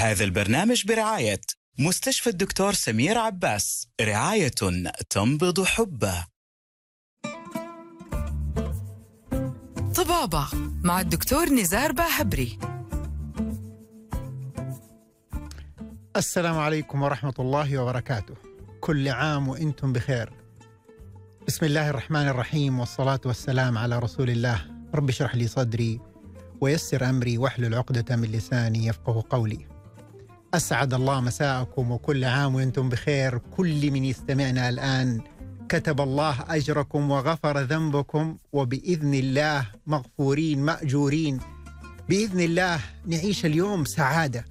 هذا البرنامج برعاية مستشفى الدكتور سمير عباس رعاية تنبض حبه. طبابة مع الدكتور نزار باهبري. السلام عليكم ورحمة الله وبركاته. كل عام وإنتم بخير. بسم الله الرحمن الرحيم والصلاة والسلام على رسول الله. رب اشرح لي صدري ويسر أمري واحلل عقدة من لساني يفقه قولي. أسعد الله مساءكم وكل عام وأنتم بخير. كل من يستمعنا الآن كتب الله أجركم وغفر ذنبكم وبإذن الله مغفورين مأجورين. بإذن الله نعيش اليوم سعادة.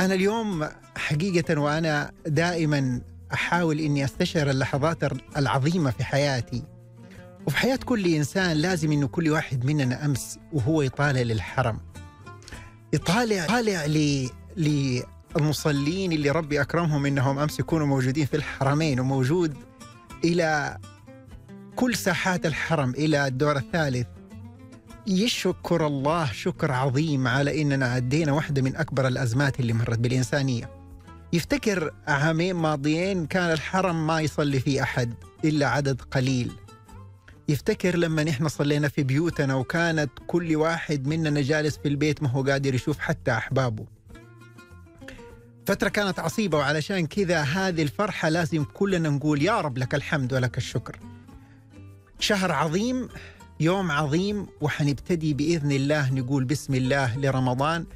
أنا اليوم حقيقة وأنا دائما أحاول إني أستشعر اللحظات العظيمة في حياتي. وفي حياة كل إنسان لازم إنه كل واحد مننا أمس وهو يطالع للحرم. يطالع طالع للمصلين اللي ربي أكرمهم إنهم أمس يكونوا موجودين في الحرمين وموجود إلى كل ساحات الحرم إلى الدور الثالث. يشكر الله شكر عظيم على إننا عدينا واحدة من أكبر الأزمات اللي مرت بالإنسانية. يفتكر عامين ماضيين كان الحرم ما يصلي فيه أحد إلا عدد قليل. يفتكر لما نحن صلينا في بيوتنا وكانت كل واحد مننا جالس في البيت ما هو قادر يشوف حتى أحبابه. فترة كانت عصيبة وعلشان كذا هذه الفرحة لازم كلنا نقول يا رب لك الحمد ولك الشكر. شهر عظيم يوم عظيم وحنبتدي بإذن الله نقول بسم الله لرمضان.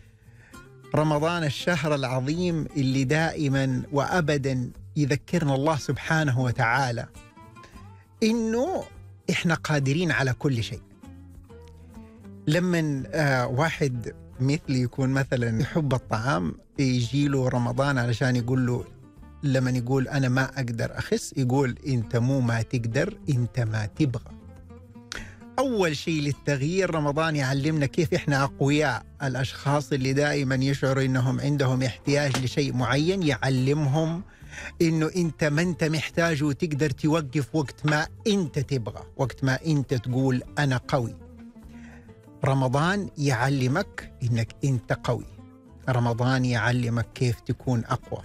رمضان الشهر العظيم اللي دائما وأبدا يذكرنا الله سبحانه وتعالى. إنه إحنا قادرين على كل شيء. لما آه واحد مثلي يكون مثلا يحب الطعام يجي له رمضان علشان يقول له لما يقول أنا ما أقدر أخس يقول أنت مو ما تقدر أنت ما تبغى. أول شيء للتغيير رمضان يعلمنا كيف إحنا أقوياء. الأشخاص اللي دائما يشعروا إنهم عندهم احتياج لشيء معين يعلمهم إنه أنت ما أنت محتاج وتقدر توقف وقت ما أنت تبغى وقت ما أنت تقول أنا قوي. رمضان يعلمك إنك أنت قوي. رمضان يعلمك كيف تكون أقوى.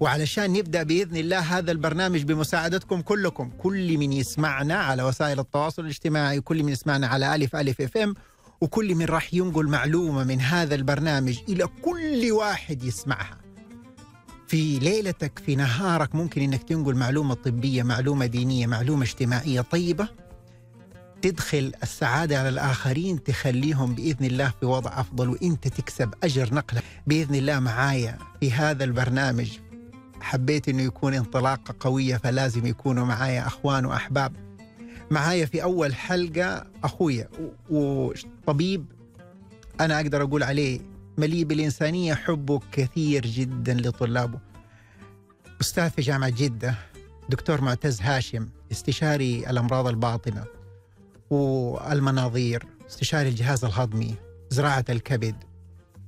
وعلشان نبدأ بإذن الله هذا البرنامج بمساعدتكم كلكم كل من يسمعنا على وسائل التواصل الاجتماعي وكل من يسمعنا على ألف ألف إف إم وكل من راح ينقل معلومة من هذا البرنامج إلى كل واحد يسمعها. في ليلتك في نهارك ممكن إنك تنقل معلومة طبية معلومة دينية معلومة اجتماعية طيبة تدخل السعادة على الآخرين تخليهم بإذن الله في وضع أفضل وإنت تكسب أجر نقلة بإذن الله معايا في هذا البرنامج حبيت إنه يكون انطلاقة قوية فلازم يكونوا معايا أخوان وأحباب. معايا في أول حلقة أخويا وطبيب أنا أقدر أقول عليه مليء بالإنسانية حبه كثير جدا لطلابه. أستاذ في جامعة جدة دكتور معتز هاشم استشاري الأمراض الباطنة. والمناظير استشاري الجهاز الهضمي زراعة الكبد.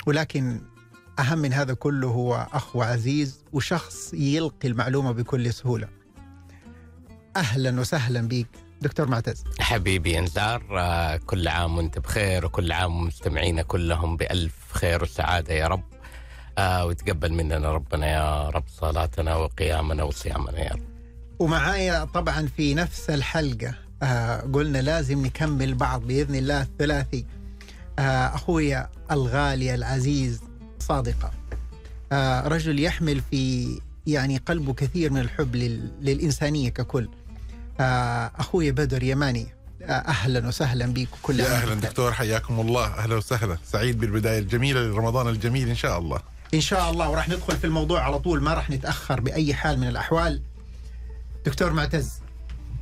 ولكن أهم من هذا كله هو أخ وعزيز وشخص يلقي المعلومة بكل سهولة. أهلا وسهلا بك دكتور معتز. حبيبي انذار آه، كل عام وانت بخير وكل عام مستمعينا كلهم بألف خير وسعادة يا رب. آه وتقبل مننا ربنا يا رب صلاتنا وقيامنا وصيامنا يا رب. ومعايا طبعا في نفس الحلقة آه قلنا لازم نكمل بعض بإذن الله الثلاثي. آه أخويا الغالي العزيز صادقة. آه رجل يحمل في يعني قلبه كثير من الحب للإنسانية ككل. آه أخوي بدر يماني. آه أهلا وسهلا بك كل يا أهلا دكتور حياكم الله. أهلا وسهلا. سعيد بالبداية الجميلة لرمضان الجميل إن شاء الله. إن شاء الله وراح ندخل في الموضوع على طول. ما راح نتأخر بأي حال من الأحوال. دكتور معتز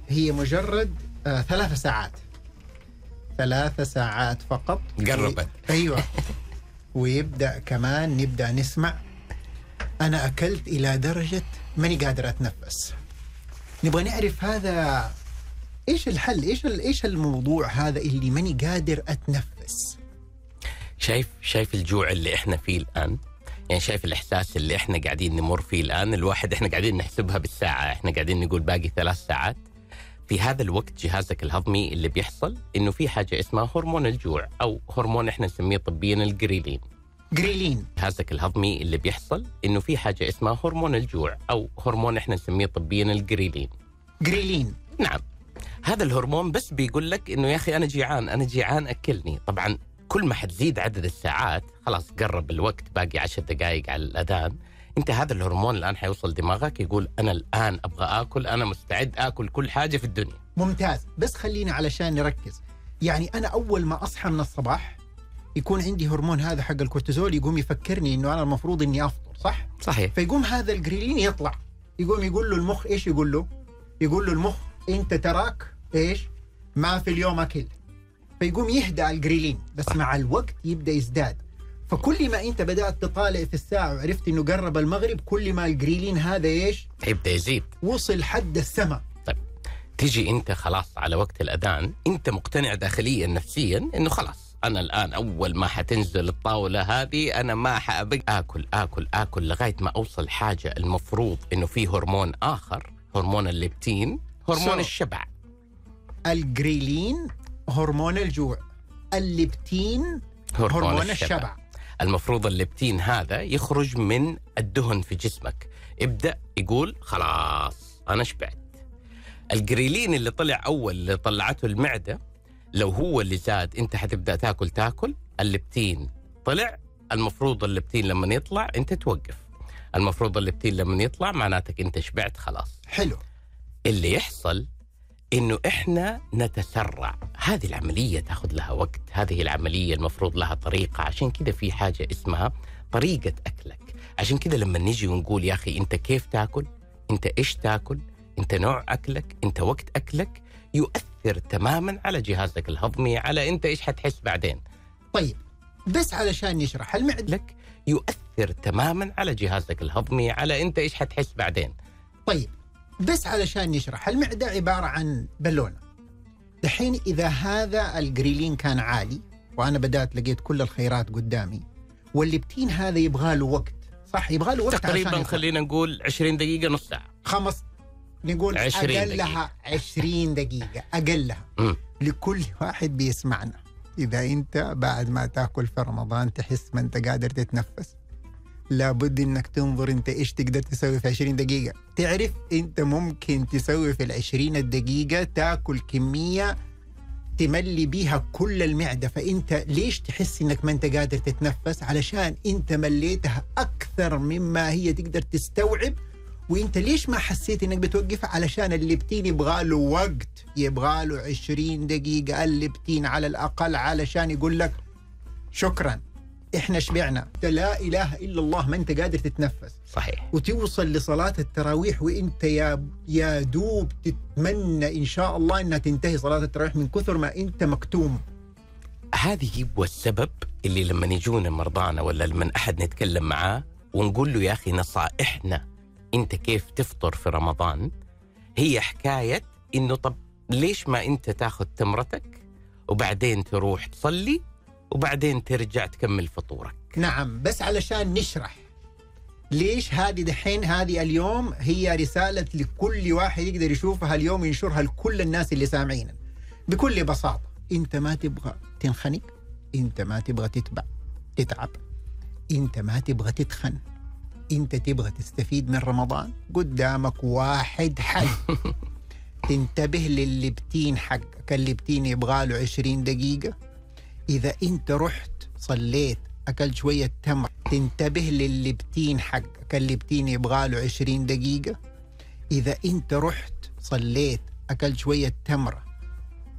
هي مجرد آه ثلاث ساعات. ثلاث ساعات فقط. قربت أيوه. ويبدأ كمان نبدأ نسمع. أنا أكلت إلى درجة ماني قادر أتنفس. نبغى نعرف هذا إيش الحل إيش إيش الموضوع هذا اللي ماني قادر أتنفس؟ شايف شايف الجوع اللي إحنا فيه الآن؟ يعني شايف الإحساس اللي إحنا قاعدين نمر فيه الآن؟ الواحد إحنا قاعدين نحسبها بالساعة. إحنا قاعدين نقول باقي ثلاث ساعات. في هذا الوقت جهازك الهضمي اللي بيحصل إنه في حاجة اسمها هرمون الجوع أو هرمون إحنا نسميه طبيا الجريلين. جريلين. جهازك الهضمي اللي بيحصل إنه في حاجة اسمها هرمون الجوع أو هرمون إحنا نسميه طبيا الجريلين. جريلين. نعم. هذا الهرمون بس بيقول لك إنه يا أخي أنا جيعان أنا جيعان أكلني. طبعا كل ما حتزيد عدد الساعات خلاص قرب الوقت باقي عشر دقائق على الأذان أنت هذا الهرمون الآن حيوصل دماغك يقول أنا الآن أبغى آكل أنا مستعد آكل كل حاجة في الدنيا. ممتاز. بس خلينا علشان نركز. يعني أنا أول ما أصحى من الصباح يكون عندي هرمون هذا حق الكورتيزول يقوم يفكرني إنه أنا المفروض إني أفطر صح؟ صحيح. فيقوم هذا الجريلين يطلع. يقوم يقول له المخ إيش يقول له؟ يقول له المخ أنت تراك إيش؟ ما في اليوم أكل. فيقوم يهدأ الجريلين بس. مع الوقت يبدأ يزداد. فكل ما انت بدأت تطالع في الساعة وعرفت انه قرب المغرب كل ما الجريلين هذا إيش؟ يبدا يزيد. وصل حد السماء تيجي انت خلاص على وقت الأذان انت مقتنع داخليا نفسيا إنه خلاص أنا الآن أول ما حتنزل الطاولة هذه أنا ما حابق آكل آكل آكل لغاية ما أوصل حاجة المفروض إنه في هرمون آخر هرمون الليبتين هرمون So- الشبع. الجريلين هرمون الجوع. الليبتين هرمون الشبع. المفروض الليبتين هذا يخرج من الدهن في جسمك. ابدأ يقول خلاص أنا شبعت. الجريلين اللي طلع أول اللي طلعته المعدة لو هو اللي زاد أنت حتبدأ تاكل تاكل. الليبتين طلع المفروض الليبتين لما يطلع أنت توقف. المفروض الليبتين لما يطلع معناتك أنت شبعت خلاص. حلو. اللي يحصل إنه إحنا نتسرع. هذه العملية تاخذ لها وقت. هذه العملية المفروض لها طريقة. عشان كذا في حاجة اسمها طريقة أكلك. عشان كذا لما نيجي ونقول يا أخي أنت كيف تاكل؟ أنت إيش تاكل؟ أنت نوع أكلك؟ أنت وقت أكلك؟ يؤثر تماما على جهازك الهضمي على أنت إيش حتحس بعدين. طيب بس علشان نشرح المعدة. لك يؤثر تماما على جهازك الهضمي على أنت إيش حتحس بعدين. طيب بس علشان نشرح المعدة عبارة عن بالونة. دحين إذا هذا الجريلين كان عالي وأنا بدأت لقيت كل الخيرات قدامي والليبتين هذا يبغى له وقت. صح يبغى له وقت تقريبا. خلينا نقول 20 دقيقة نص ساعة. خمس نقول 20 أقلها 20 دقيقة أقلها. مم. لكل واحد بيسمعنا. إذا أنت بعد ما تأكل في رمضان تحس ما أنت قادر تتنفس. لابد إنك تنظر أنت إيش تقدر تسوي في 20 دقيقة. تعرف أنت ممكن تسوي في ال 20 دقيقة تاكل كمية تملي بيها كل المعدة. فأنت ليش تحس إنك ما أنت قادر تتنفس؟ علشان أنت مليتها أكثر مما هي تقدر تستوعب. وأنت ليش ما حسيت إنك بتوقف علشان الليبتين يبغى له وقت يبغى له 20 دقيقة الليبتين على الأقل علشان يقول لك شكرا. إحنا شبعنا لا إله إلا الله ما أنت قادر تتنفس. صحيح. وتوصل لصلاة التراويح وأنت يا يا دوب تتمنى إن شاء الله إنها تنتهي صلاة التراويح من كثر ما أنت مكتوم. هذه هو السبب اللي لما يجونا مرضانا ولا لما أحد نتكلم معاه ونقول له يا أخي نصائحنا أنت كيف تفطر في رمضان؟ هي حكاية إنه طب ليش ما أنت تاخذ تمرتك وبعدين تروح تصلي وبعدين ترجع تكمل فطورك. نعم بس علشان نشرح ليش هذه دحين هذه اليوم هي رسالة لكل واحد يقدر يشوفها اليوم ينشرها لكل الناس اللي سامعينا بكل بساطة أنت ما تبغى تنخنق أنت ما تبغى تتبع تتعب. أنت ما تبغى تتخن. أنت تبغى تستفيد من رمضان؟ قدامك واحد حل. تنتبه لللبتين حقك. اللبتين يبغى له 20 دقيقة. إذا أنت رحت صليت أكلت شوية تمر تنتبه لللبتين حقك. اللبتين يبغى له 20 دقيقة. إذا أنت رحت صليت أكلت شوية تمرة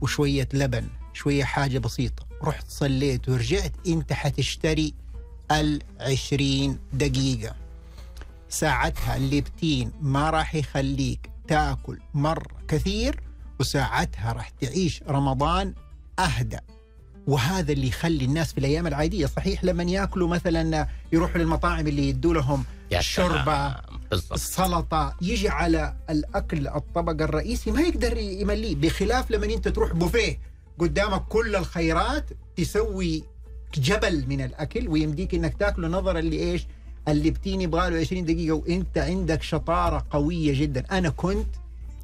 وشوية لبن شوية حاجة بسيطة. رحت صليت ورجعت أنت حتشتري العشرين دقيقة. ساعتها الليبتين ما راح يخليك تأكل مرة كثير وساعتها راح تعيش رمضان أهدأ. وهذا اللي يخلي الناس في الأيام العادية صحيح لما يأكلوا مثلا يروحوا للمطاعم اللي يدوا لهم. بالضبط. السلطة يجي على الأكل الطبق الرئيسي ما يقدر يمليه بخلاف لما أنت تروح بوفيه قدامك كل الخيرات تسوي جبل من الأكل ويمديك أنك تاكله نظرا لإيش؟ اللي بتيني يبغى له 20 دقيقة وأنت عندك شطارة قوية جدا. أنا كنت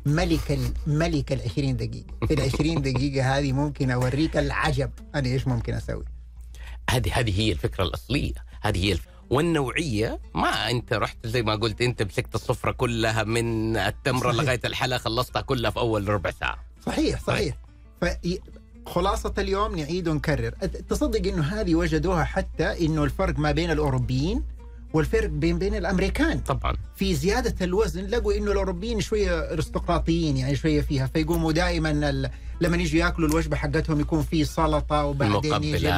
ملك ملك ال 20 دقيقة. في ال 20 دقيقة هذه ممكن أوريك العجب. أنا إيش ممكن أسوي؟ هذه هذه هي الفكرة الأصلية. هذه هي الف... والنوعية ما أنت رحت زي ما قلت أنت مسكت الصفرة كلها من التمرة صحيح. لغاية الحلا خلصتها كلها في أول ربع ساعة. صحيح صحيح. ف- خلاصة اليوم نعيد ونكرر. تصدق إنه هذه وجدوها حتى إنه الفرق ما بين الأوروبيين والفرق بين بين الأمريكان طبعا في زيادة الوزن لقوا إنه الاوروبيين شوية أرستقراطيين يعني شوية فيها فيقوموا دائما ال... لما يجوا يأكلوا الوجبة حقتهم يكون في سلطة وبعدين يجي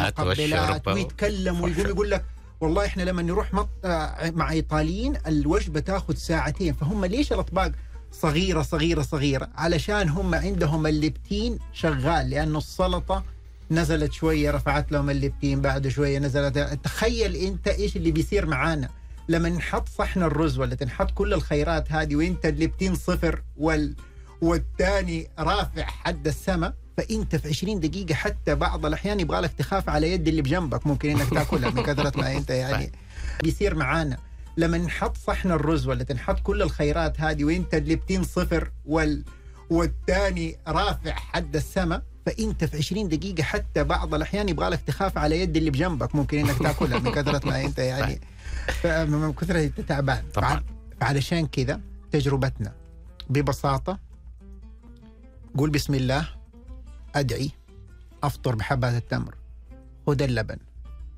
المقبلات. ويتكلموا ويقوم. يقول لك والله إحنا لما نروح مط... آه، مع إيطاليين الوجبة تأخذ ساعتين فهم ليش الأطباق صغيرة صغيرة صغيرة علشان هم عندهم الليبتين شغال لأنه السلطة نزلت شوية رفعت لهم الليبتين بعد شوية نزلت. تخيل أنت إيش اللي بيصير معانا. لما نحط صحن الرز ولا تنحط كل الخيرات هذه وأنت الليبتين صفر وال والثاني رافع حد السماء فأنت في 20 دقيقة حتى بعض الأحيان يبغى لك تخاف على يد اللي بجنبك ممكن إنك تاكلها من كثرة ما أنت يعني بيصير معانا. لما نحط صحن الرز ولا تنحط كل الخيرات هذه وأنت الليبتين صفر وال والثاني رافع حد السماء فانت في 20 دقيقة حتى بعض الأحيان يبغى لك تخاف على يد اللي بجنبك ممكن إنك تأكلها من كثرة ما أنت يعني. من كثرة أنت تعبان. طبعاً. فعلشان كذا تجربتنا ببساطة قول بسم الله أدعي أفطر بحبات التمر خذ اللبن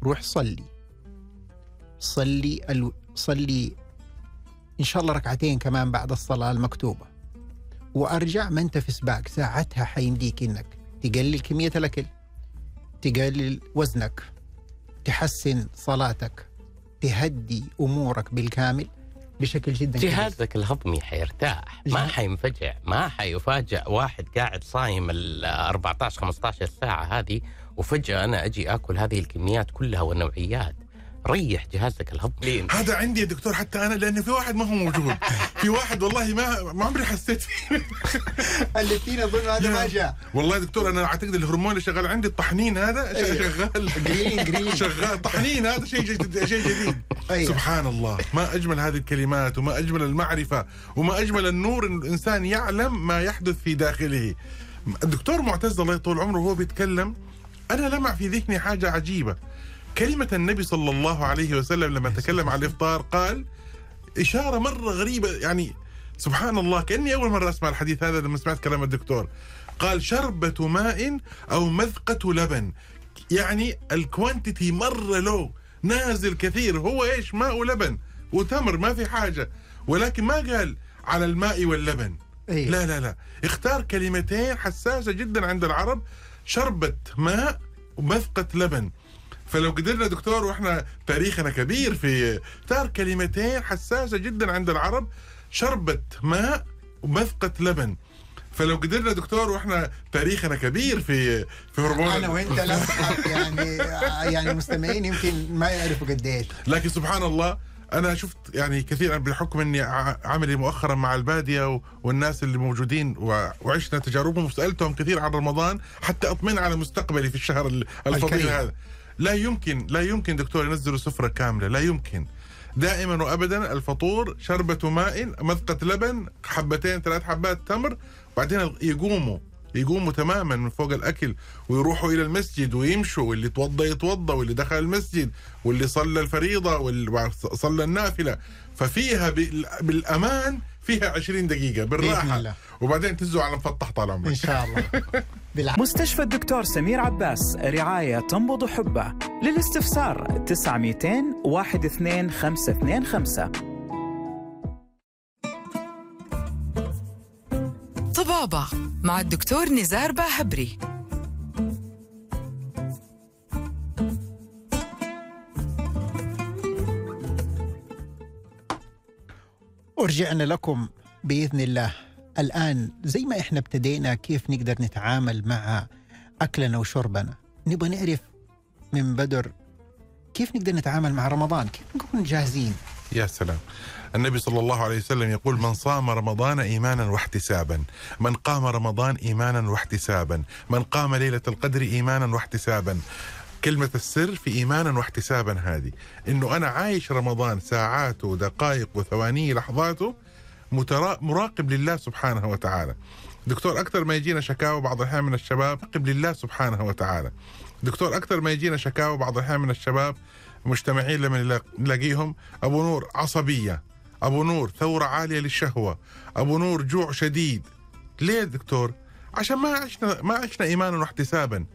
روح صلي. صلي ال... صلي إن شاء الله ركعتين كمان بعد الصلاة المكتوبة. وأرجع ما أنت في سباق ساعتها حيمديك إنك تقلل كميه الاكل تقلل وزنك. تحسن صلاتك. تهدي أمورك بالكامل بشكل جدا كبير. جهازك الهضمي حيرتاح. ما حينفجع. ما حيفاجأ واحد قاعد صايم ال 14 15 ساعة هذه وفجأة أنا أجي آكل هذه الكميات كلها والنوعيات. ريح جهازك الهضمي هذا عندي يا دكتور حتى أنا لأن في واحد ما هو موجود. في واحد والله ما ما عمري حسيت فيه. اللي فينا اظن هذا ما جاء. والله يا دكتور أنا أعتقد الهرمون اللي شغال عندي الطحنين هذا أيوه. شغال. ghrelin ghrelin شغال. طحنين هذا شيء جديد شيء جديد. أيوه. سبحان الله. ما أجمل هذه الكلمات وما أجمل المعرفة وما أجمل النور إن الإنسان يعلم ما يحدث في داخله. الدكتور معتز الله يطول عمره وهو بيتكلم أنا لمع في ذهني حاجة عجيبة. كلمة النبي صلى الله عليه وسلم لما تكلم عن الإفطار قال إشارة مرة غريبة يعني سبحان الله كأني أول مرة أسمع الحديث هذا لما سمعت كلام الدكتور. قال شربة ماء أو مذقة لبن. يعني الكوانتيتي مرة لو نازل كثير. هو إيش؟ ماء ولبن. وتمر ما في حاجة. ولكن ما قال على الماء واللبن. أيوه. لا لا لا. اختار كلمتين حساسة جدا عند العرب. شربة ماء ومذقة لبن. فلو قدرنا دكتور وإحنا تاريخنا كبير في اختار كلمتين حساسة جدا عند العرب شربة ماء ومذقة لبن. فلو قدرنا دكتور وإحنا تاريخنا كبير في في هرمون أنا وأنت لا. يعني يعني المستمعين يمكن ما يعرفوا قديش. لكن سبحان الله أنا شفت يعني كثيرا بحكم إني عملي مؤخرا مع البادية والناس اللي موجودين وعشنا تجاربهم وسألتهم كثير عن رمضان حتى اطمئن على مستقبلي في الشهر ال- الفضيل. هذا. لا يمكن لا يمكن دكتور ينزلوا سفرة كاملة لا يمكن. دائما وابدا الفطور شربة ماء مذقة لبن حبتين ثلاث حبات تمر بعدين يقوموا يقوموا تماما من فوق الأكل ويروحوا إلى المسجد ويمشوا واللي توضى يتوضى واللي دخل المسجد واللي صلى الفريضة واللي صلى النافلة. ففيها بال- بالأمان فيها 20 دقيقة بالراحة. وبعدين تنزلوا على مفتح طال عمرك. إن شاء الله. بالعكس مستشفى الدكتور سمير عباس رعاية تنبض حبه. للاستفسار 9200 12525 طبابة مع الدكتور نزار باهبري. ورجعنا لكم بإذن الله. الآن زي ما إحنا ابتدينا كيف نقدر نتعامل مع أكلنا وشربنا. نبغى نعرف من بدر كيف نقدر نتعامل مع رمضان كيف نكون جاهزين؟ يا سلام. النبي صلى الله عليه وسلم يقول من صام رمضان إيمانا واحتسابا. من قام رمضان إيمانا واحتسابا. من قام ليلة القدر إيمانا واحتسابا. كلمة السر في إيمانا واحتسابا هذه. إنه أنا عايش رمضان ساعاته ودقائق وثوانيه لحظاته. مراقب لله سبحانه وتعالى. دكتور أكثر ما يجينا شكاوى بعض الأحيان من الشباب مراقب لله سبحانه وتعالى. دكتور أكثر ما يجينا شكاوى بعض الأحيان من الشباب مجتمعين لما نلا- نلاقيهم أبو نور عصبية أبو نور ثورة عالية للشهوة أبو نور جوع شديد. ليه دكتور؟ عشان ما عشنا ما عشنا إيمانا واحتسابا.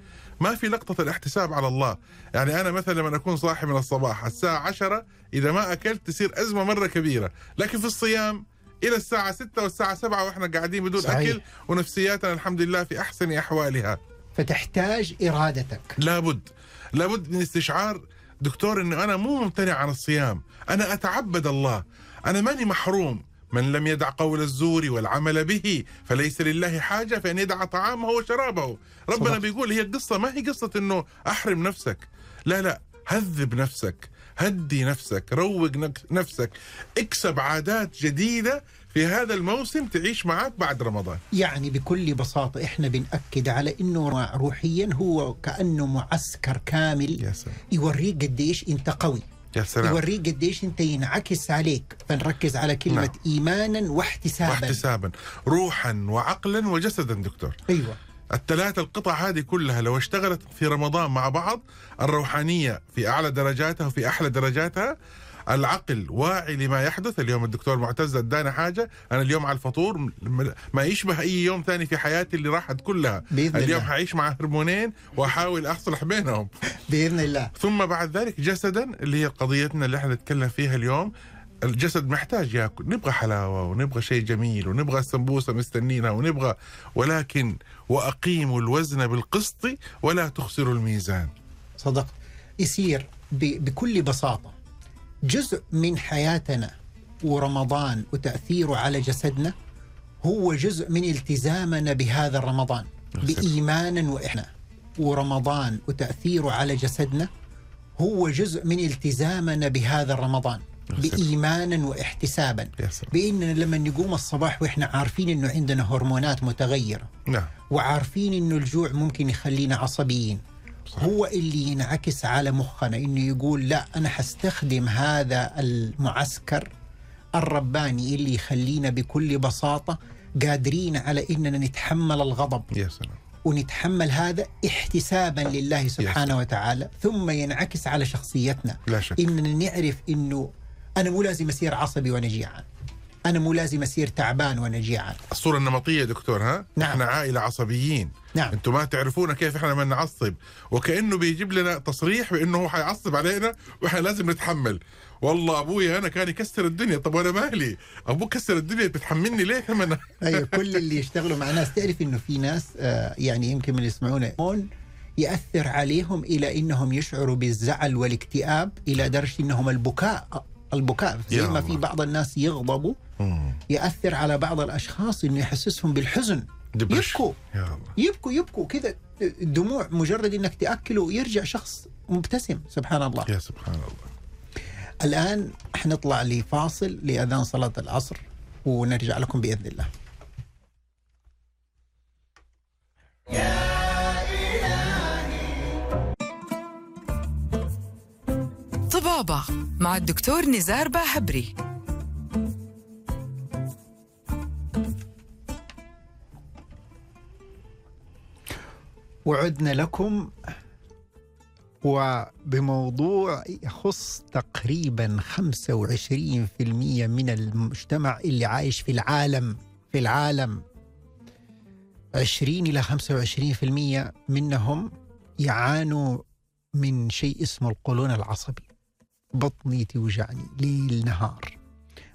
ما في لقطة الاحتساب على الله. يعني أنا مثلا لما أكون صاحي من الصباح الساعة عشرة إذا ما أكلت تصير أزمة مرة كبيرة. لكن في الصيام إلى الساعة ستة والساعة سبعة وإحنا قاعدين بدون صحيح. أكل ونفسياتنا الحمد لله في أحسن أحوالها. فتحتاج إرادتك. لابد. لابد من استشعار دكتور إنه أنا مو ممتنع عن الصيام. أنا أتعبد الله. أنا ماني محروم. من لم يدع قول الزور والعمل به فليس لله حاجة في أن يدع طعامه وشرابه. ربنا صدق. بيقول هي القصة ما هي قصة أنه أحرم نفسك. لا لا هذب نفسك. هدي نفسك روق نفسك اكسب عادات جديدة في هذا الموسم تعيش معك بعد رمضان. يعني بكل بساطة إحنا بنأكد على أنه روحيا هو كأنه معسكر كامل يا سلام. يوريك قديش أنت قوي. يا سلام. يوريك قديش أنت ينعكس عليك. فنركز على كلمة نعم. إيمانا واحتسابا. واحتسابا. روحا وعقلا وجسدا دكتور. أيوة. الثلاث القطع هذه كلها لو اشتغلت في رمضان مع بعض الروحانية في أعلى درجاتها وفي أحلى درجاتها العقل واعي لما يحدث. اليوم الدكتور معتز ادانا حاجة أنا اليوم على الفطور ما يشبه أي يوم ثاني في حياتي اللي راحت كلها بإذن اليوم الله. حعيش مع هرمونين وأحاول اصلح بينهم. بإذن الله. ثم بعد ذلك جسدا اللي هي قضيتنا اللي إحنا نتكلم فيها اليوم الجسد محتاج ياكل. نبغى حلاوة ونبغى شيء جميل ونبغى السمبوسه مستنينها ونبغى ولكن واقيموا الوزن بالقسط ولا تخسروا الميزان. صدقت يصير ب- بكل بساطة. جزء من حياتنا ورمضان وتأثيره على جسدنا هو جزء من التزامنا بهذا الرمضان. بإيمانا وإحنا. ورمضان وتأثيره على جسدنا هو جزء من التزامنا بهذا الرمضان. بإيمانا سلام. بإننا لما نقوم الصباح وإحنا عارفين إنه عندنا هرمونات متغيرة. نعم. وعارفين إنه الجوع ممكن يخلينا عصبيين. صح. هو اللي ينعكس على مخنا إنه يقول لا أنا حستخدم هذا المعسكر الرباني اللي يخلينا بكل بساطة قادرين على إننا نتحمل الغضب. يا سلام. ونتحمل هذا احتسابا لله سبحانه وتعالى. ثم ينعكس على شخصيتنا. لا شك. إننا نعرف إنه أنا مو لازم اصير عصبي وأنا جيعان أنا مو لازم اصير تعبان وأنا جيعان الصورة النمطية يا دكتور ها؟ نعم. إحنا عائلة عصبيين. نعم. أنتم ما تعرفون كيف إحنا لما نعصب. وكأنه بيجيب لنا تصريح بأنه هو حيعصب علينا وإحنا لازم نتحمل. والله أبوي أنا كان يكسر الدنيا. طب وأنا مالي؟ أبوك كسر الدنيا بتحملني ليه كمان؟ أيوه كل اللي يشتغلوا مع ناس. تعرف إنه في ناس آه، يعني يمكن من اللي يسمعونا هون يأثر عليهم إلى إنهم يشعروا بالزعل والاكتئاب إلى درجة إنهم البكاء. البكاء زي ما الله. في بعض الناس يغضبوا مم. يأثر على بعض الأشخاص إنه يحسسهم بالحزن. يبكوا. يا الله. يبكوا يبكوا. كذا الدموع مجرد إنك تأكله يرجع شخص مبتسم. سبحان الله. يا سبحان الله. الآن حنطلع لفاصل لأذان صلاة العصر ونرجع لكم بإذن الله. طبابة مع الدكتور نزار باهبري. وعدنا لكم وبموضوع يخص تقريبا 25% من المجتمع اللي عايش في العالم في العالم. 20 إلى 25% منهم يعانوا من شيء اسمه القولون العصبي. بطني توجعني ليل نهار.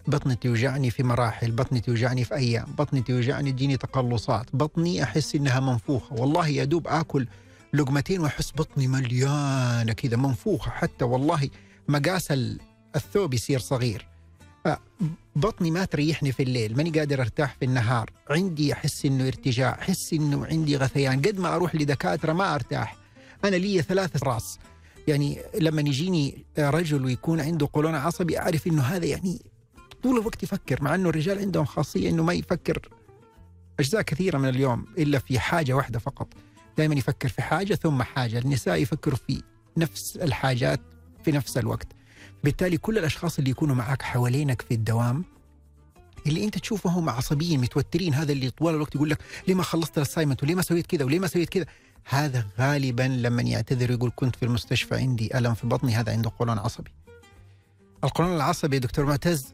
بطني توجعني في مراحل بطني توجعني في أيام بطني توجعني تجيني تقلصات بطني أحس إنها منفوخة. والله يا دوب آكل لقمتين وأحس بطني مليانة كذا منفوخة حتى والله مقاس ال- الثوب يصير صغير. آه، بطني ما تريحني في الليل ماني قادر أرتاح في النهار. عندي أحس إنه ارتجاع أحس إنه عندي غثيان. قد ما أروح لدكاترة ما أرتاح. أنا لي ثلاثة راس. يعني لما يجيني رجل ويكون عنده قولون عصبي أعرف إنه هذا يعني طول الوقت يفكر مع إنه الرجال عندهم خاصية إنه ما يفكر أجزاء كثيرة من اليوم إلا في حاجة واحدة فقط. دائما يفكر في حاجة ثم حاجة. النساء يفكروا في نفس الحاجات في نفس الوقت. بالتالي كل الأشخاص اللي يكونوا معك حوالينك في الدوام اللي أنت تشوفهم عصبيين متوترين هذا اللي طوال الوقت يقول لك ليه ما خلصت ال assignment وليه ما سويت كذا وليه ما سويت كذا. هذا غالبا لما يعتذر يقول كنت في المستشفى عندي ألم في بطني هذا عنده قولون عصبي. القولون العصبي دكتور معتز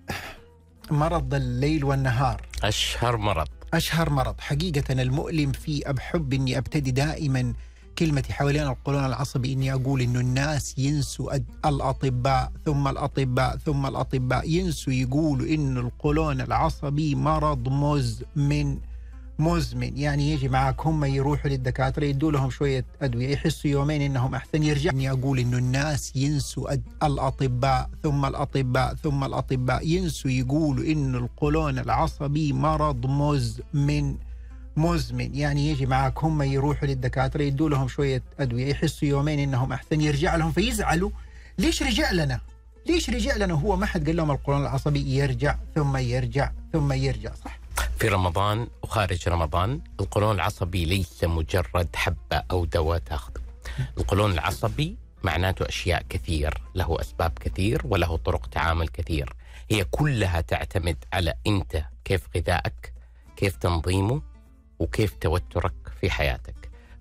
مرض الليل والنهار. أشهر مرض. أشهر مرض. حقيقة المؤلم فيه أبحب أني أبتدي دائما كلمتي حوالين القولون العصبي أني أقول أنه الناس ينسوا الأطباء ثم الأطباء ثم الأطباء. ينسوا يقولوا أن القولون العصبي مرض مزمن. مزمن. يعني يجي معك هم يروحوا للدكاترة يدوا لهم شوية أدوية يحسوا يومين إنهم أحسن. يرجع إني أقول إنه الناس ينسوا الأطباء ثم الأطباء ثم الأطباء. ينسوا يقولوا إنه القولون العصبي مرض مزمن. مزمن. يعني يجي معك هم يروحوا للدكاترة يدوا لهم شوية أدوية يحسوا يومين إنهم أحسن. يرجع لهم فيزعلوا ليش رجع لنا؟ ليش رجع لنا؟ هو ما حد قال لهم القولون العصبي يرجع ثم يرجع ثم يرجع صح؟ في رمضان وخارج رمضان القولون العصبي ليس مجرد حبة أو دواء تاخذه القولون العصبي معناته أشياء كثير له أسباب كثير وله طرق تعامل كثير. هي كلها تعتمد على أنت كيف غذائك كيف تنظيمه وكيف توترك في حياتك.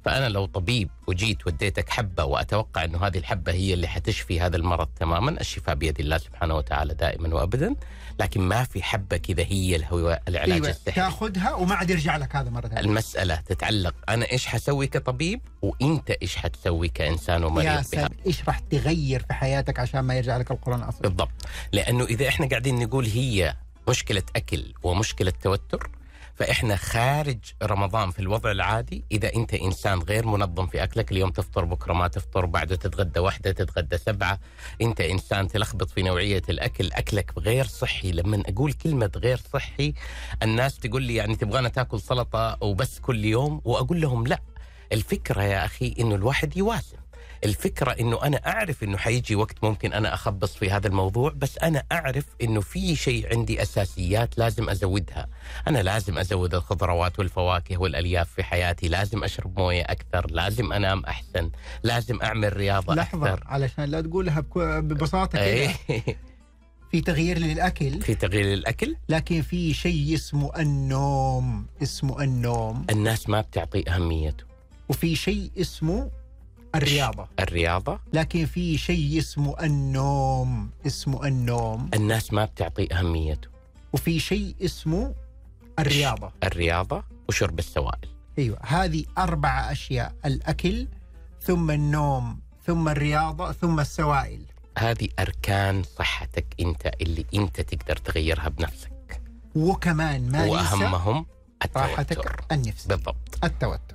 فأنا لو طبيب وجيت وديتك حبة وأتوقع أنه هذه الحبة هي اللي حتشفي هذا المرض تماما الشفاء بيد الله سبحانه وتعالى دائما وأبدا. لكن ما في حبة كذا هي الهو- العلاج أيوة السحري تاخذها وما عاد يرجع لك هذا مرة ثانية. المسألة تتعلق أنا إيش حسوي كطبيب وإنت إيش حتسوي كإنسان يا ومريض بها سلام إيش راح تغير في حياتك عشان ما يرجع لك القولون العصبي بالضبط لأنه إذا إحنا قاعدين نقول هي مشكلة أكل ومشكلة توتر فإحنا خارج رمضان في الوضع العادي إذا أنت إنسان غير منظم في أكلك اليوم تفطر بكرة ما تفطر بعده تتغدى واحدة تتغدى سبعة. أنت إنسان تلخبط في نوعية الأكل أكلك غير صحي. لما أقول كلمة غير صحي الناس تقول لي يعني تبغانا تاكل سلطة وبس كل يوم وأقول لهم لا. الفكرة يا أخي إنه الواحد يوازن. الفكرة إنه أنا أعرف إنه حيجي وقت ممكن أنا أخبص في هذا الموضوع بس أنا أعرف إنه في شيء عندي أساسيات لازم أزودها. أنا لازم أزود الخضروات والفواكه والألياف في حياتي لازم أشرب موية أكثر لازم أنام أحسن لازم أعمل رياضة لحظة أكثر. علشان لا تقولها ببساطة كده. إيه. في تغيير للأكل؟ في تغيير الاكل لكن في شيء اسمه النوم اسمه النوم. الناس ما بتعطي أهميته. وفي شيء اسمه الرياضة. الرياضة؟ لكن في شيء اسمه النوم اسمه النوم. الناس ما بتعطي أهميته. وفي شيء اسمه الرياضة. الرياضة وشرب السوائل. أيوه هذه أربع أشياء الأكل ثم النوم ثم الرياضة ثم السوائل. هذه أركان صحتك أنت اللي أنت تقدر تغيرها بنفسك. وكمان ما ننسى وأهمهم التوتر. راحتك النفسية. بالضبط. التوتر.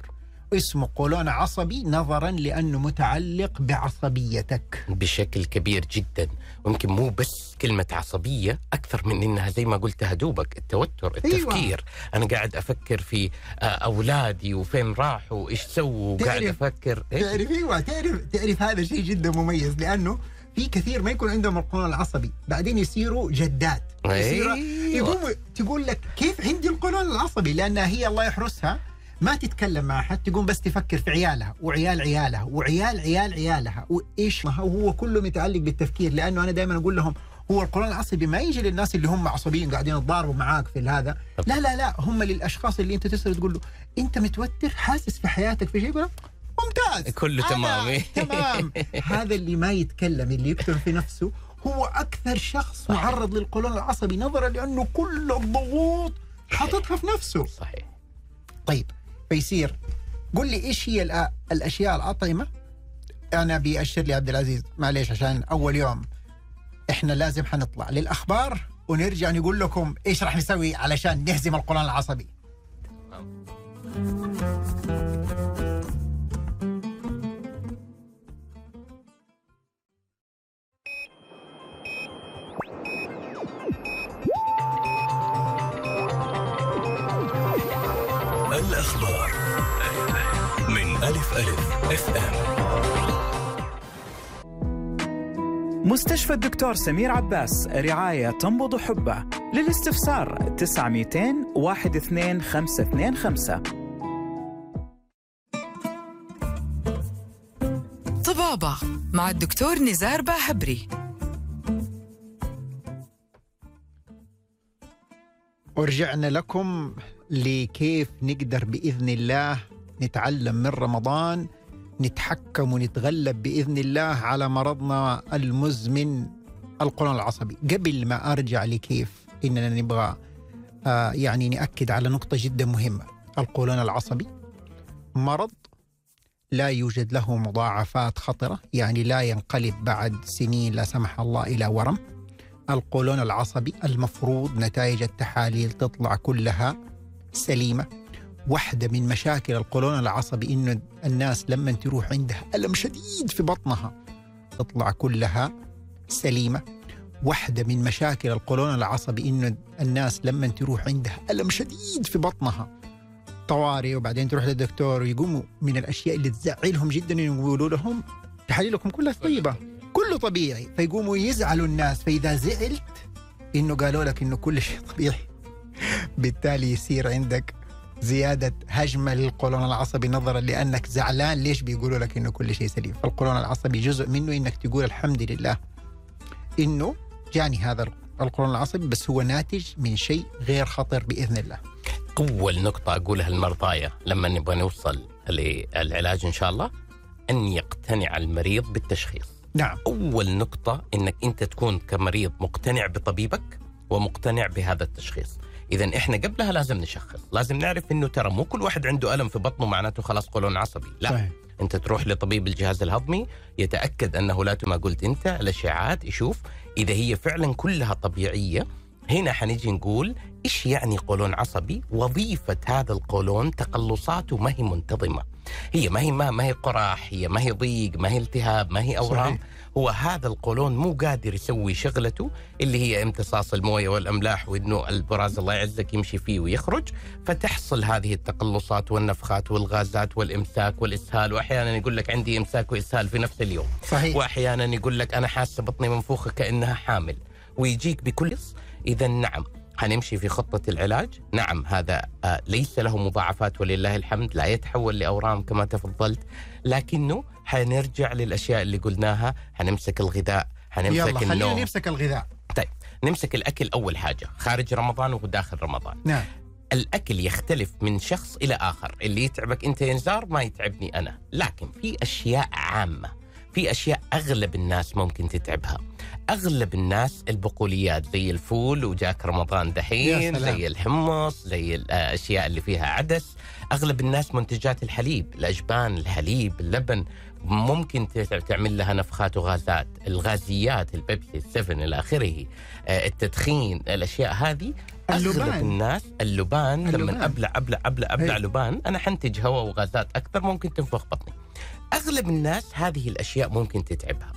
اسمه قولون عصبي نظرا لأنه متعلق بعصبيتك. بشكل كبير جدا. ويمكن مو بس كلمة عصبية أكثر من إنها زي ما قلتها دوبك التوتر التفكير. أيوة. أنا قاعد أفكر في آه، أولادي وفين راحوا وإيش سووا تعرف- أفكر. إيه؟ تعرف أيوه تعرف تعرف هذا شيء جدا مميز لأنه في كثير ما يكون عندهم القولون العصبي. بعدين يصيروا جدات. يصيروا أيوة. يقوم تقول لك كيف عندي القولون العصبي؟ لأنها هي الله يحرسها. ما تتكلم مع حد تقوم بس تفكر في عيالها وعيال عيالها وعيال عيال عيالها وإيش ما هو كله متعلق بالتفكير لأنه أنا دائما أقول لهم هو القولون العصبي ما يجي للناس اللي هم عصبيين قاعدين يتضاربوا معاك في هذا. لا لا لا هم للأشخاص اللي أنت تسأل تقول له أنت متوتر؟ حاسس في حياتك في شيء؟ يقول ممتاز. كله تمام. تمام. هذا اللي ما يتكلم اللي يكتم في نفسه هو أكثر شخص صحيح. معرض للقولون العصبي نظرا لأنه كل الضغوط حاططها في نفسه. صحيح. طيب. فيصير قل لي إيش هي الأشياء الأطعمة؟ أنا بيأشر لي عبد العزيز معليش عشان أول يوم. إحنا لازم حنطلع للأخبار ونرجع نقول لكم إيش راح نسوي علشان نهزم القولون العصبي. اف ام مستشفى الدكتور سمير عباس رعاية تنبض حبه. للاستفسار 900 12525 طبابة مع الدكتور نزار باهبري. ورجعنا لكم لكيف نقدر بإذن الله نتعلم من رمضان. نتحكم ونتغلب بإذن الله على مرضنا المزمن القولون العصبي. قبل ما أرجع لكيف إننا نبغى آه يعني نأكد على نقطة جدا مهمة. القولون العصبي مرض لا يوجد له مضاعفات خطرة يعني لا ينقلب بعد سنين لا سمح الله إلى ورم. القولون العصبي المفروض نتائج التحاليل تطلع كلها سليمة. واحدة من مشاكل القولون العصبي إنه الناس لما تروح عندها ألم شديد في بطنها تطلع كلها سليمة. واحدة من مشاكل القولون العصبي إنه الناس لما تروح عندها ألم شديد في بطنها طوارئ. وبعدين تروح للدكتور ويقوموا من الأشياء اللي تزعلهم جدا يقولوا لهم تحاليلكم كلها طيبة كله طبيعي. فيقوموا يزعلوا الناس. فإذا زعلت إنه قالوا لك إنه كل شيء طبيعي بالتالي يصير عندك زيادة هجمة للقولون العصبي نظرا لأنك زعلان. ليش بيقولوا لك إنه كل شيء سليم؟ فالقولون العصبي جزء منه إنك تقول الحمد لله. إنه جاني هذا القولون العصبي بس هو ناتج من شيء غير خطر بإذن الله. أول نقطة أقولها للمرضايا لما نبغى نوصل للعلاج إن شاء الله أن يقتنع المريض بالتشخيص. نعم. أول نقطة إنك أنت تكون كمريض مقتنع بطبيبك ومقتنع بهذا التشخيص. اذا إحنا قبلها لازم نشخص لازم نعرف إنه ترى مو كل واحد عنده ألم في بطنه معناته خلاص قولون عصبي لا صحيح. أنت تروح لطبيب الجهاز الهضمي يتأكد أنه لا ما قلت أنت الأشعاعات يشوف إذا هي فعلا كلها طبيعية هنا حنيجي نقول إيش يعني قولون عصبي؟ وظيفة هذا القولون تقلصاته ما هي منتظمة. هي ما هي ما, ما هي قراح، هي ما هي ضيق، ما هي التهاب، ما هي اورام، صحيح. هو هذا القولون مو قادر يسوي شغلته اللي هي امتصاص المويه والاملاح وانه البراز الله يعزك يمشي فيه ويخرج. فتحصل هذه التقلصات والنفخات والغازات والامساك والاسهال واحيانا يقول لك عندي امساك واسهال في نفس اليوم. صحيح. واحيانا يقول لك أنا حاسة بطني منفوخة كأنها حامل. ويجيك بكل اذا نعم حنمشي في خطة العلاج. نعم هذا آه، ليس له مضاعفات ولله الحمد لا يتحول لأورام كما تفضلت. لكنه حنرجع للأشياء اللي قلناها. حنمسك الغذاء يلا حنمسك خلينا النوم. نمسك الغذاء. نمسك الأكل أول حاجة خارج رمضان وداخل رمضان. نعم. الأكل يختلف من شخص إلى آخر اللي يتعبك أنت يا نزار ما يتعبني أنا. لكن في أشياء عامة في أشياء أغلب الناس ممكن تتعبها. أغلب الناس البقوليات زي الفول وجاك رمضان دحين. زي الحمص زي الأشياء اللي فيها عدس. أغلب الناس منتجات الحليب الأجبان الحليب اللبن. ممكن تعمل لها نفخات وغازات الغازيات البيبسي السفن إلى آخره آه، التدخين الأشياء هذه اللبان. الناس اللبان, اللبان. لما أبلع أبلع أبلع أبلع أي. لبان أنا حنتج هواء وغازات أكثر ممكن تنفخ بطني. أغلب الناس هذه الأشياء ممكن تتعبها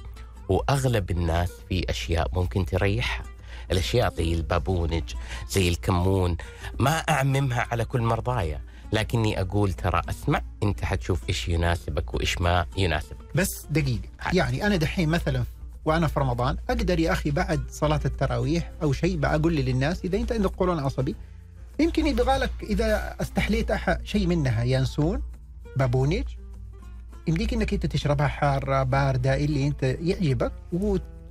وأغلب الناس في أشياء ممكن تريحها. الأشياء زي البابونج زي الكمون ما أعممها على كل مرضايا لكني أقول ترى أسمع أنت حتشوف إيش يناسبك وإيش ما يناسبك. بس دقيقة. يعني أنا دحين مثلا وأنا في رمضان أقدر يا أخي بعد صلاة التراويح أو شيء بقول للناس إذا أنت عندك قولون عصبي يمكن يبغى لك إذا استحليت شيء منها ينسون بابونج يمديك إنك أنت تشربها حارة باردة اللي أنت يعجبك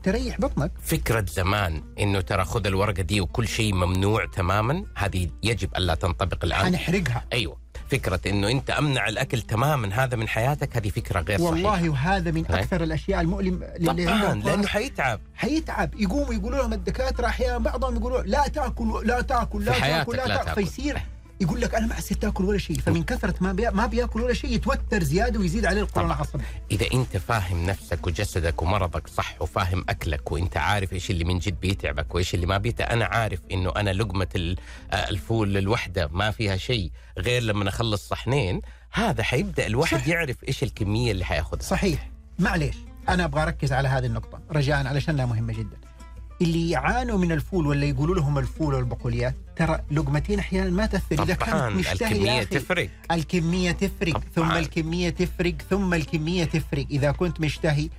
وتريح بطنك. فكرة زمان إنه ترى خذ الورقة دي وكل شيء ممنوع تماما هذه يجب ألا تنطبق الآن. حنحرقها. أيوه. فكرة إنه أنت أمنع الأكل تماما هذا من حياتك هذه فكرة غير صحيحة. والله وهذا من. أكثر الأشياء المؤلم اللي طبعا لأنه. حيتعب. حيتعب. يقوموا يقولوا لهم الدكاترة أحيانا بعضهم يقولوا لا تأكل لا تأكل لا تأكل لا, تأكل. فيصير. يقول لك أنا ما حسيت تأكل ولا شيء فمن كثرة ما بي... ما بيأكل ولا شيء يتوتر زيادة ويزيد عليه القولون. العصبي إذا أنت فاهم نفسك وجسدك ومرضك صح وفاهم أكلك وأنت عارف إيش اللي من جد بيتعبك وإيش اللي ما بيتعب أنا عارف إنه أنا لقمة آه، الفول الوحدة ما فيها شيء غير لما اخلص صحنين هذا حيبدأ الواحد صح. يعرف إيش الكمية اللي حياخذها. صحيح. معليش أنا أبغى أركز على هذه النقطة. رجاء علشانها مهمة جدا. اللي يعانوا من الفول ولا يقولوا لهم الفول والبقوليات. ترى لقمتين أحيانا ما تاثر إذا كانت مشتهي يا الكميه. تفرق. الكمية تفرق طبعاً. ثم الكمية تفرق ثم الكمية تفرق. إذا كنت مشتهي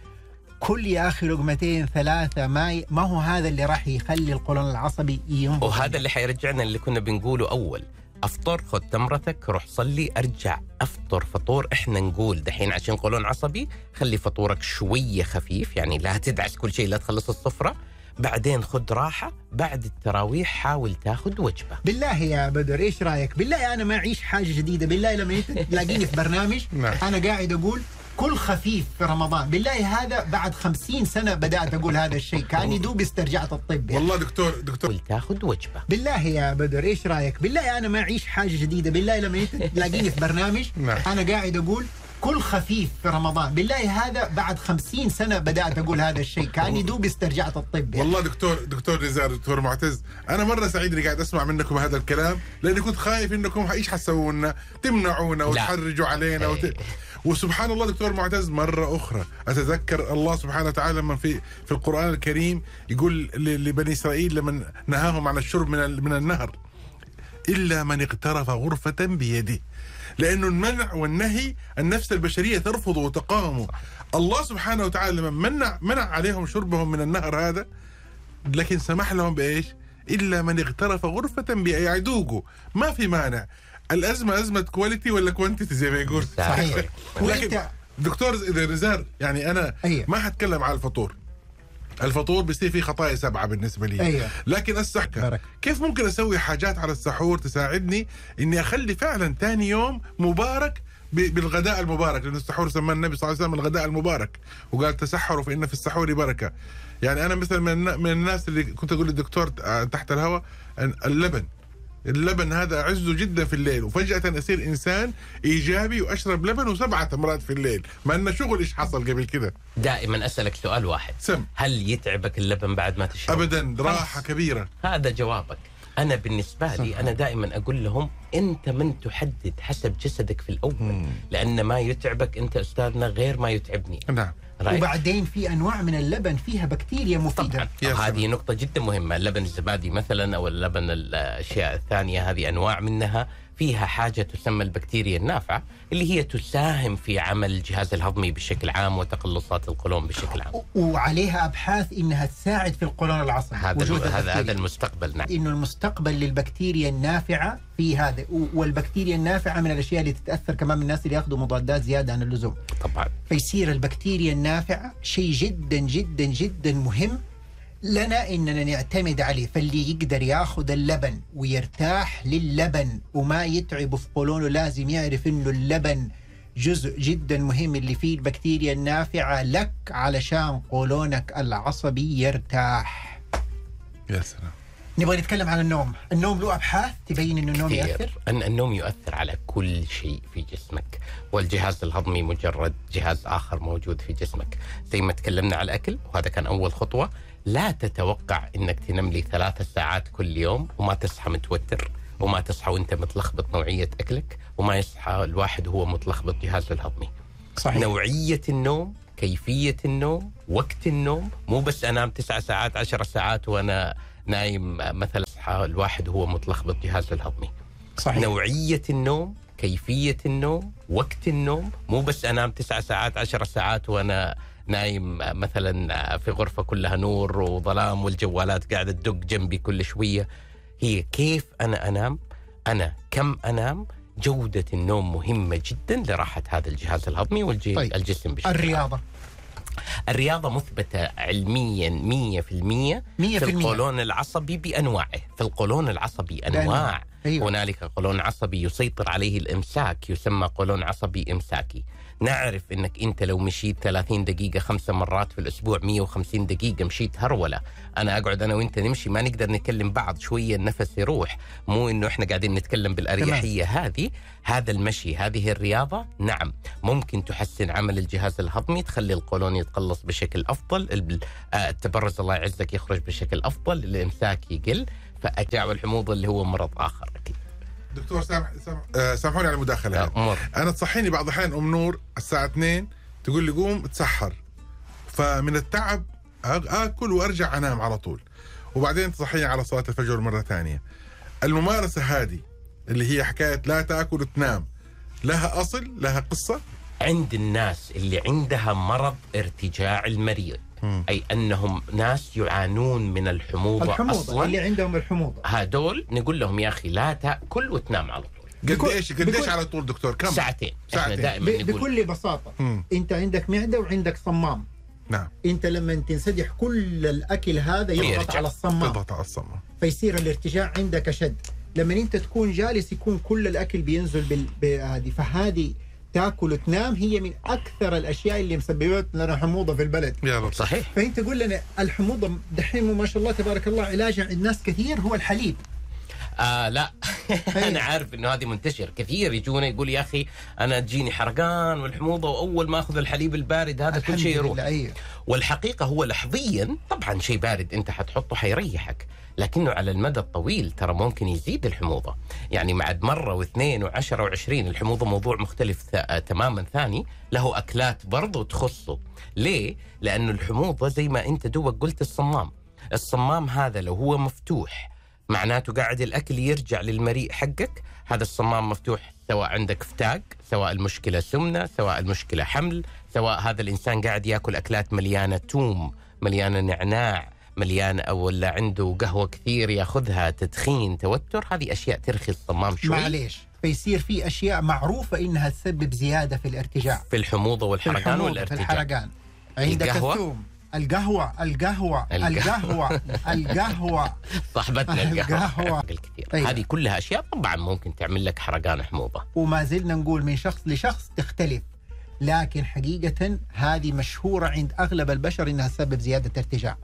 كل يا أخي لقمتين ثلاثة ما ي... ما هو هذا اللي راح يخلي القولون العصبي ينضج وهذا اللي حيرجعنا اللي كنا بنقوله أول. أفطر خذ تمرتك روح صلي أرجع. أفطر فطور إحنا نقول دحين عشان قولون عصبي خلي فطورك شوية خفيف يعني لا تدعس كل شيء لا تخلص السفره بعدين خذ راحة بعد التراويح حاول تاخذ وجبة بالله يا بدر إيش رأيك؟ بالله أنا ما أعيش حاجة جديدة، بالله لما انت تلاقيني في برنامج نعم. أنا قاعد أقول كل خفيف في رمضان، بالله هذا بعد خمسين سنة بدأت أقول هذا الشيء، كأني دوب استرجعت الطب يعني. والله دكتور دكتور حاول تاخذ وجبة بالله يا بدر إيش رأيك؟ بالله أنا ما أعيش حاجة جديدة، بالله لما تلاقيني في برنامج نعم. أنا قاعد أقول كل خفيف في رمضان، بالله هذا بعد خمسين سنة بدأت أقول هذا الشيء، كأني دوب استرجعت الطب يعني. والله دكتور دكتور نزار دكتور معتز أنا مرة سعيد إني قاعد أسمع منكم هذا الكلام لأني كنت خايف إنكم إيش حتسووا لنا تمنعونا وتحرجوا علينا وت... إيه. وسبحان الله دكتور معتز مرة أخرى أتذكر الله سبحانه وتعالى لما في في القرآن الكريم يقول لبني إسرائيل لما نهاهم عن الشرب من من النهر إلا من اقترف غرفة بيده. لأنه المنع والنهي النفس البشرية ترفضه وتقاومه الله سبحانه وتعالى لما منع منع عليهم شربهم من النهر هذا لكن سمح لهم بإيش؟ إلا من اغترف غرفة بيده يعدوقوا ما في مانع الأزمة أزمة quality ولا quantity زي ما يقول صحيح. لكن وانت دكتور إذا نزار يعني أنا أيوة. ما حتكلم على الفطور الفطور بيصير فيه خطايا سبعة بالنسبة لي. أيوة. لكن السحكة. بارك. كيف ممكن أسوي حاجات على السحور تساعدني إني أخلي فعلا ثاني يوم مبارك بالغداء المبارك؟ لأنه السحور سماه النبي صلى الله عليه وسلم الغداء المبارك. وقال تسحروا فإن في السحور بركة. يعني أنا مثلا من, النا- من الناس اللي كنت أقول للدكتور آه، تحت الهواء اللبن. اللبن هذا اعزه جدا في الليل وفجأة أصير إنسان إيجابي وأشرب لبن وسبعة تمرات في الليل ما أن شغل إيش حصل قبل كده؟ دائما أسألك سؤال واحد. سم. هل يتعبك اللبن بعد ما تشرب أبدا راحة كبيرة. هذا جوابك. أنا بالنسبة لي أنا دائما أقول لهم أنت من تحدد حسب جسدك في الأول لأن ما يتعبك أنت أستاذنا غير ما يتعبني. نعم. رأيك؟ وبعدين في أنواع من اللبن فيها بكتيريا مفيدة هذه. نقطة جدا مهمة اللبن الزبادي مثلا أو اللبن الأشياء الثانية هذه أنواع منها فيها حاجة تسمى البكتيريا النافعة اللي هي تساهم في عمل الجهاز الهضمي بشكل عام وتقلصات القولون بشكل عام. وعليها أبحاث إنها تساعد في القولون العصبي هذا وجود هذا. هذا المستقبل نعم. إنه المستقبل للبكتيريا النافعة في هذا والبكتيريا النافعة من الأشياء اللي تتأثر كمان من الناس اللي يأخذوا مضادات زيادة عن اللزوم. طبعا. فيصير البكتيريا النافعة شيء جدا جدا جدا مهم لنا إننا نعتمد عليه فاللي يقدر ياخذ اللبن ويرتاح للبن وما يتعب في قولونه لازم يعرف إنه اللبن جزء جدا مهم اللي فيه البكتيريا النافعة لك علشان قولونك العصبي يرتاح. يا سلام. نبغى نتكلم عن النوم. النوم له أبحاث تبين إنه النوم ياثر أن النوم يؤثر على كل شيء في جسمك. والجهاز الهضمي مجرد جهاز آخر موجود في جسمك. زي ما تكلمنا على الأكل وهذا كان أول خطوة. لا تتوقع أنك تنام لي ثلاثة ساعات كل يوم وما تصحى متوتر وما تصحى وأنت متلخبط نوعية أكلك وما يصحى الواحد وهو متلخبط جهازه الهضمي. صحيح. نوعية النوم كيفية النوم وقت النوم مو بس أنام تسعة ساعات عشر ساعات وأنا نايم مثلا أصحى الواحد وهو متلخبط جهازه الهضمي. صحيح. نوعية النوم كيفية النوم وقت النوم مو بس أنام تسعة ساعات عشر ساعات وأنا نايم مثلا في غرفة كلها نور وظلام والجوالات قاعدة تدق جنبي كل شوية. هي كيف أنا أنام؟ أنا كم أنام؟ جودة النوم مهمة جدا لراحة هذا الجهاز الهضمي والجسم طيب. الجسم بشكل عام. الرياضة الرياضة مثبتة علميا 100% في 100% القولون العصبي بأنواعه. في القولون العصبي أنواع. أيوة. هنالك قولون عصبي يسيطر عليه الإمساك يسمى قولون عصبي إمساكي. نعرف إنك أنت لو مشيت 30 دقيقة خمسة مرات في الأسبوع 150 دقيقة مشيت هرولة. أنا أقعد أنا وأنت نمشي ما نقدر نتكلم بعض شوية النفس يروح. مو إنه إحنا قاعدين نتكلم بالأريحية هذه. هذا المشي هذه الرياضة نعم. ممكن تحسن عمل الجهاز الهضمي تخلي القولون يتقلص بشكل أفضل آه، التبرز الله يعزك يخرج بشكل أفضل الإمساك يقل فاجاع والحموضه اللي هو مرض آخر. أكيد دكتور سامح سامح آه، سامحوني على. مر أنا تصحيني بعض الأحيان أم نور الساعة 2 تقول لي قوم تسحر. فمن التعب آكل وأرجع أنام على طول. وبعدين تصحيني على صلاة الفجر مرة ثانية. الممارسة هذه اللي هي حكاية لا تأكل وتنام لها أصل لها قصة؟ عند الناس اللي عندها مرض ارتجاع المريء مم. أي أنهم ناس يعانون من الحموضة, الحموضة أصلا. اللي عندهم الحموضة. هدول نقول لهم يا أخي لا تاكل وتنام على طول. قد بكل- إيش قد إيش بكل- على طول دكتور؟ كم؟ ساعتين. إحنا ساعتين. دائما ب- نقول بكل بساطة مم. أنت عندك معده وعندك صمام. نعم. أنت لما تنسدح كل الأكل هذا يضغط. على الصمام. تضغط على الصمام. فيصير الارتجاع عندك أشد. لما أنت تكون جالس يكون كل الأكل بينزل بال- بهذه فهذه تاكل وتنام هي من أكثر الأشياء اللي مسببت لنا حموضة في البلد. يا رب. صحيح. فأنت تقول لنا الحموضة دحين ما شاء الله تبارك الله علاجها عند ناس كثير هو الحليب. آه لا. أنا عارف إنه هذه منتشر كثير يجونا يقول يا أخي أنا تجيني حرقان والحموضة وأول ما أخذ الحليب البارد هذا كل شيء يروح. أيوه. والحقيقة هو لحظيا طبعا شيء بارد أنت حتحطه حيريحك لكنه على المدى الطويل ترى ممكن يزيد الحموضة. يعني بعد مرة واثنين وعشرة وعشرين الحموضة موضوع مختلف آه، تماما ثاني له أكلات برضو تخصه. ليه؟ لأنه الحموضة زي ما أنت دوبك قلت الصمام. الصمام هذا لو هو مفتوح معناته قاعد الأكل يرجع للمريء حقك. هذا الصمام مفتوح سواء عندك فتاق سواء المشكلة سمنة سواء المشكلة حمل سواء هذا الإنسان قاعد يأكل أكلات مليانة توم مليانة نعناع مليانة أو ولا عنده قهوة كثير يأخذها تدخين توتر. هذه أشياء ترخي الصمام شوي. معليش فيصير في أشياء معروفة إنها تسبب زيادة في الارتجاع. في الحموضة والحرقان الحموضة، في والارتجاع. الحرقان. عندك القهوة؟ الثوم. القهوة القهوة القهوة. القهوة صاحبتنا القهوة. الكثير أيوة. هذه كلها أشياء طبعا ممكن تعمل لك حرقان حموضة وما زلنا نقول من شخص لشخص تختلف لكن حقيقة هذه مشهورة عند أغلب البشر إنها تسبب زيادة ارتجاع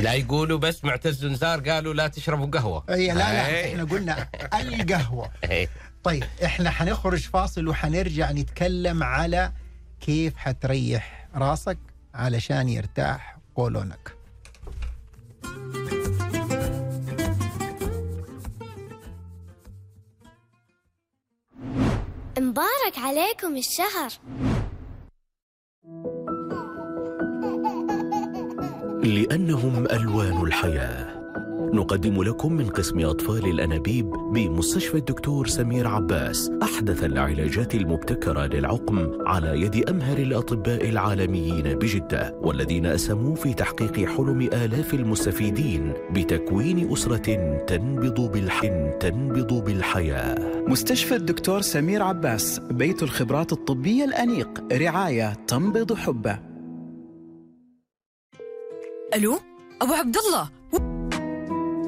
لا يقولوا بس معتز نزار قالوا لا تشربوا قهوة أي لا لا أي. إحنا قلنا القهوة إيه. طيب إحنا حنخرج فاصل وحنرجع نتكلم على كيف حتريح راسك علشان يرتاح قولونك. مبارك عليكم الشهر. لأنهم ألوان الحياة. نقدم لكم من قسم أطفال الأنابيب بمستشفى الدكتور سمير عباس أحدث العلاجات المبتكرة للعقم على يد أمهر الأطباء العالميين بجدة والذين أسهموا في تحقيق حلم آلاف المستفيدين بتكوين أسرة تنبض بالحن تنبض بالحياة. مستشفى الدكتور سمير عباس بيت الخبرات الطبية الأنيق رعاية تنبض حبه. ألو؟ أبو عبد الله!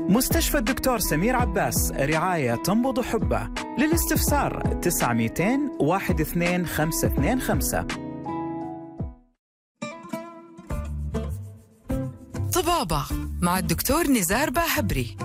مستشفى الدكتور سمير عباس رعاية تنبض حبه. للاستفسار 900 12525 طبابة مع الدكتور نزار باهبري.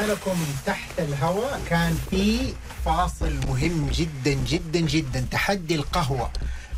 ورجعنا لكم تحت الهواء كان في فاصل مهم جدا جدا جدا. تحدي القهوة.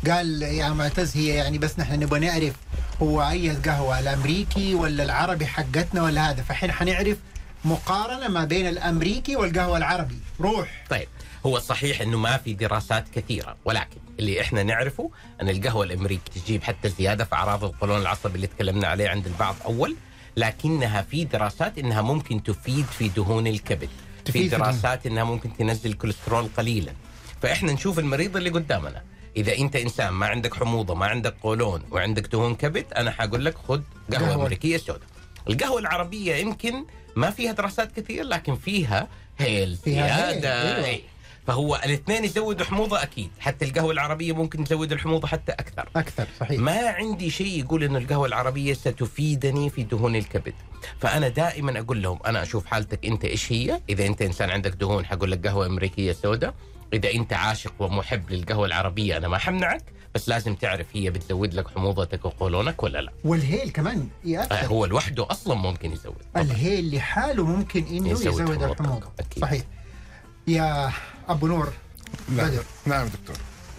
قال يا معتز هي يعني بس نحن نبغى نعرف هو أي قهوة الأمريكي ولا العربي حقتنا ولا هذا. فحين حنعرف مقارنة ما بين الأمريكي والقهوة العربي. روح. طيب هو صحيح إنه ما في دراسات كثيرة ولكن اللي إحنا نعرفه إن القهوة الأمريكي تجيب حتى زيادة في أعراض القولون العصبي اللي تكلمنا عليه عند البعض أول. لكنها في دراسات إنها ممكن تفيد في دهون الكبد. في دراسات إنها ممكن تنزل الكوليسترول قليلا. فإحنا نشوف المريض اللي قدامنا. إذا أنت إنسان ما عندك حموضة ما عندك قولون وعندك دهون كبد أنا حقول لك خذ قهوة. أمريكية سوداء. القهوة العربية يمكن ما فيها دراسات كثير لكن فيها هيل زيادة. أيوة. فهو الاثنين يزودوا حموضة أكيد. حتى القهوة العربية ممكن تزود الحموضة حتى أكثر. أكثر صحيح. ما عندي شيء يقول إنه القهوة العربية ستفيدني في دهون الكبد. فأنا دائما أقول لهم أنا أشوف حالتك أنت إيش هي؟ إذا أنت إنسان عندك دهون حقول لك قهوة أمريكية سوداء. إذا أنت عاشق ومحب للقهوة العربية أنا ما حمنعك بس لازم تعرف هي بتزود لك حموضتك وقولونك ولا لا. والهيل كمان آه، يأثر هو لوحده أصلا ممكن يزود. الهيل لحاله ممكن إنه يزود يزود. الحموضة. أكيد. صحيح. يا أبو نور. نعم. بدر. نعم دكتور.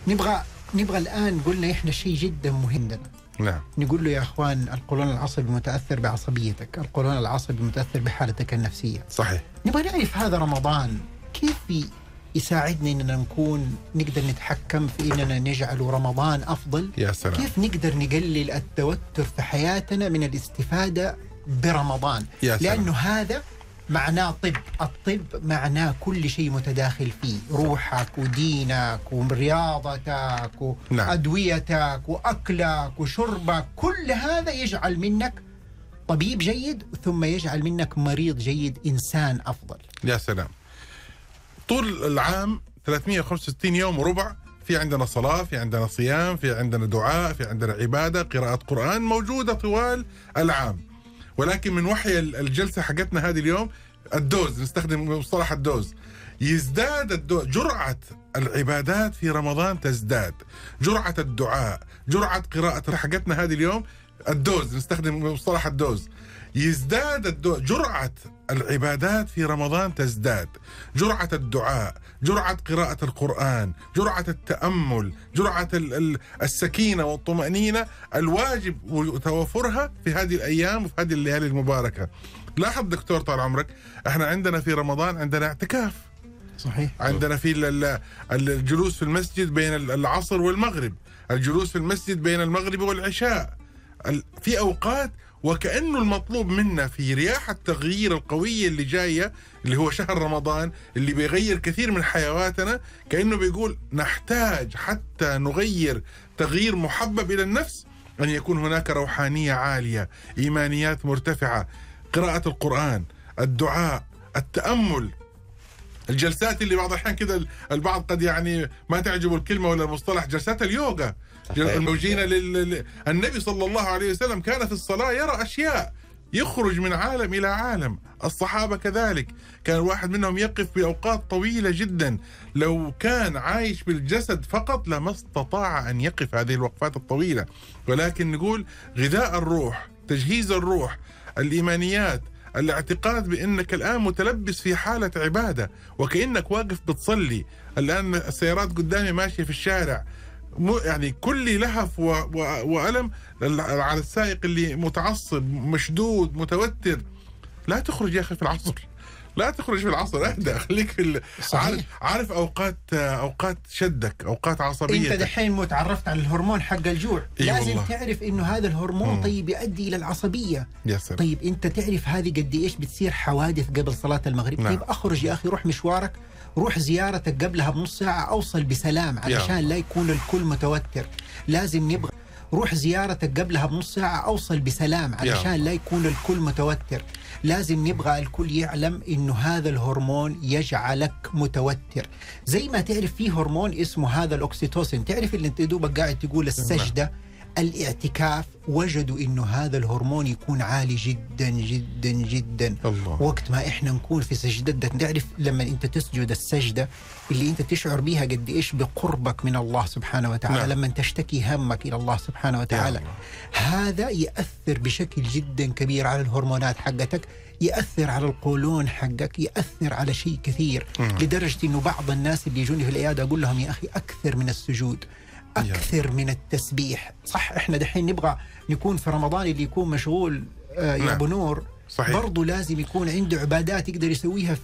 نبغى نبغى الآن قلنا إحنا شيء جدا مهم. لنا نعم. نقول له يا أخوان القولون العصبي متأثر بعصبيتك القولون العصبي متأثر بحالتك النفسية. صحيح. نبغى نعرف هذا رمضان كيف يساعدنا إننا نكون نقدر نتحكم في إننا نجعل رمضان أفضل؟ يا سلام. كيف نقدر نقلل التوتر في حياتنا من الاستفادة برمضان؟ يا سلام. لأنه هذا معناه طب. الطب معناه كل شيء متداخل فيه. روحك ودينك ورياضتك نعم. وأدويتك وأكلك وشربك. كل هذا يجعل منك طبيب جيد ثم يجعل منك مريض جيد إنسان أفضل. يا سلام. طول العام 365 يوم وربع في عندنا صلاة في عندنا صيام في عندنا دعاء في عندنا عبادة قراءة قرآن موجودة طوال العام. ولكن من وحي الجلسة حقتنا هذه اليوم ال dose نستخدم مصطلح ال dose. يزداد ال dose جرعة العبادات في رمضان تزداد. جرعة الدعاء جرعة قراءة حقتنا هذه اليوم ال dose نستخدم مصطلح ال dose. يزداد ال do... جرعة العبادات في رمضان تزداد. جرعة الدعاء جرعة قراءة القرآن جرعة التأمل جرعة ال- ال- السكينة والطمأنينة الواجب توفرها في هذه الأيام وفي هذه الليالي المباركة. لاحظ دكتور طال عمرك إحنا عندنا في رمضان عندنا اعتكاف. صحيح. عندنا في ال- ال- الجلوس في المسجد بين ال- العصر والمغرب. الجلوس في المسجد بين المغرب والعشاء. ال- في أوقات وكأنه المطلوب منا في رياح التغيير القوية اللي جاية اللي هو شهر رمضان اللي بيغير كثير من حيواتنا كأنه بيقول نحتاج حتى نغير تغيير محبب إلى النفس أن يكون هناك روحانية عالية إيمانيات مرتفعة قراءة القرآن الدعاء التأمل. الجلسات اللي بعض الأحيان كذا البعض قد يعني ما تعجبه الكلمة ولا المصطلح جلسات اليوغا. الموجين لل... النبي صلى الله عليه وسلم كان في الصلاة يرى أشياء يخرج من عالم إلى عالم. الصحابة كذلك. كان واحد منهم يقف بأوقات طويلة جدا. لو كان عايش بالجسد فقط لما استطاع أن يقف هذه الوقفات الطويلة. ولكن نقول غذاء الروح تجهيز الروح الإيمانيات الاعتقاد بأنك الآن متلبس في حالة عبادة. وكأنك واقف بتصلي. الآن السيارات قدامي ماشية في الشارع. يعني كل لهف و و وألم على السائق اللي متعصب مشدود متوتر. لا تخرج يا أخي في العصر. لا تخرج في العصر. اهدى خليك في ال-. عارف, عارف أوقات أوقات شدك أوقات أنت عصبيه دحين متعرفت على الهرمون حق الجوع. إي لازم والله. تعرف إنه هذا الهرمون طيب يؤدي إلى العصبية. يا سلام. طيب أنت تعرف هذه قد إيش بتصير حوادث قبل صلاة المغرب؟ نعم. طيب أخرج يا أخي روح مشوارك. روح زيارتك قبلها بنص ساعة أوصل بسلام علشان لا يكون الكل متوتر. لازم نبغى روح زيارتك قبلها بنص ساعة أوصل بسلام علشان لا يكون الكل متوتر. لازم نبغى الكل يعلم إنه هذا الهرمون يجعلك متوتر. زي ما تعرف في هرمون اسمه هذا الأكسيتوسين. تعرف اللي أنت دوبك قاعد تقول السجدة؟ الاعتكاف وجدوا إنه هذا الهرمون يكون عالي جدا جدا جدا الله. وقت ما إحنا نكون في سجدتنا تعرف لما أنت تسجد السجدة اللي أنت تشعر بها قد إيش بقربك من الله سبحانه وتعالى نعم. لما تشتكي همك إلى الله سبحانه وتعالى. هذا يأثر بشكل جدا كبير على الهرمونات حقتك يأثر على القولون حقك يأثر على شيء كثير لدرجة إنه بعض الناس اللي يجوني في العيادة أقول لهم يا أخي أكثر من السجود أكثر من التسبيح صح إحنا دحين نبغى نكون في رمضان اللي يكون مشغول آه يا نعم. أبو نور صحيح. برضه لازم يكون عنده عبادات يقدر يسويها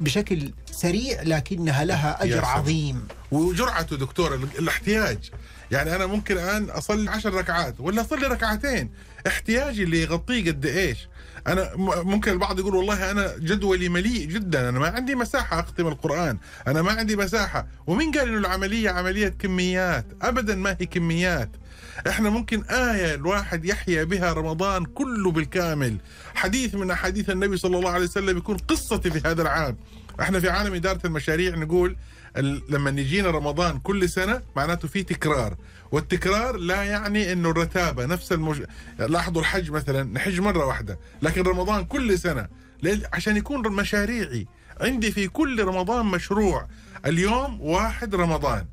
بشكل سريع لكنها لها أجر. عظيم وجرعته دكتور ال- الاحتياج يعني أنا ممكن الآن أصلي عشر ركعات ولا أصلي ركعتين. احتياجي اللي يغطيه قد إيش. أنا ممكن البعض يقول والله أنا جدولي مليء جدا أنا ما عندي مساحة أختم القرآن أنا ما عندي مساحة. ومين قال إنه العملية عملية كميات؟ ابدا ما هي كميات. إحنا ممكن آية الواحد يحيا بها رمضان كله بالكامل. حديث من أحاديث النبي صلى الله عليه وسلم يكون قصتي في هذا العام. إحنا في عالم إدارة المشاريع نقول لما يجينا رمضان كل سنة معناته في تكرار. والتكرار لا يعني إنه الرتابة نفس المج... لاحظوا الحج مثلا نحج مرة واحدة لكن رمضان كل سنة. ليه؟ عشان يكون مشاريعي. عندي في كل رمضان مشروع. اليوم واحد رمضان.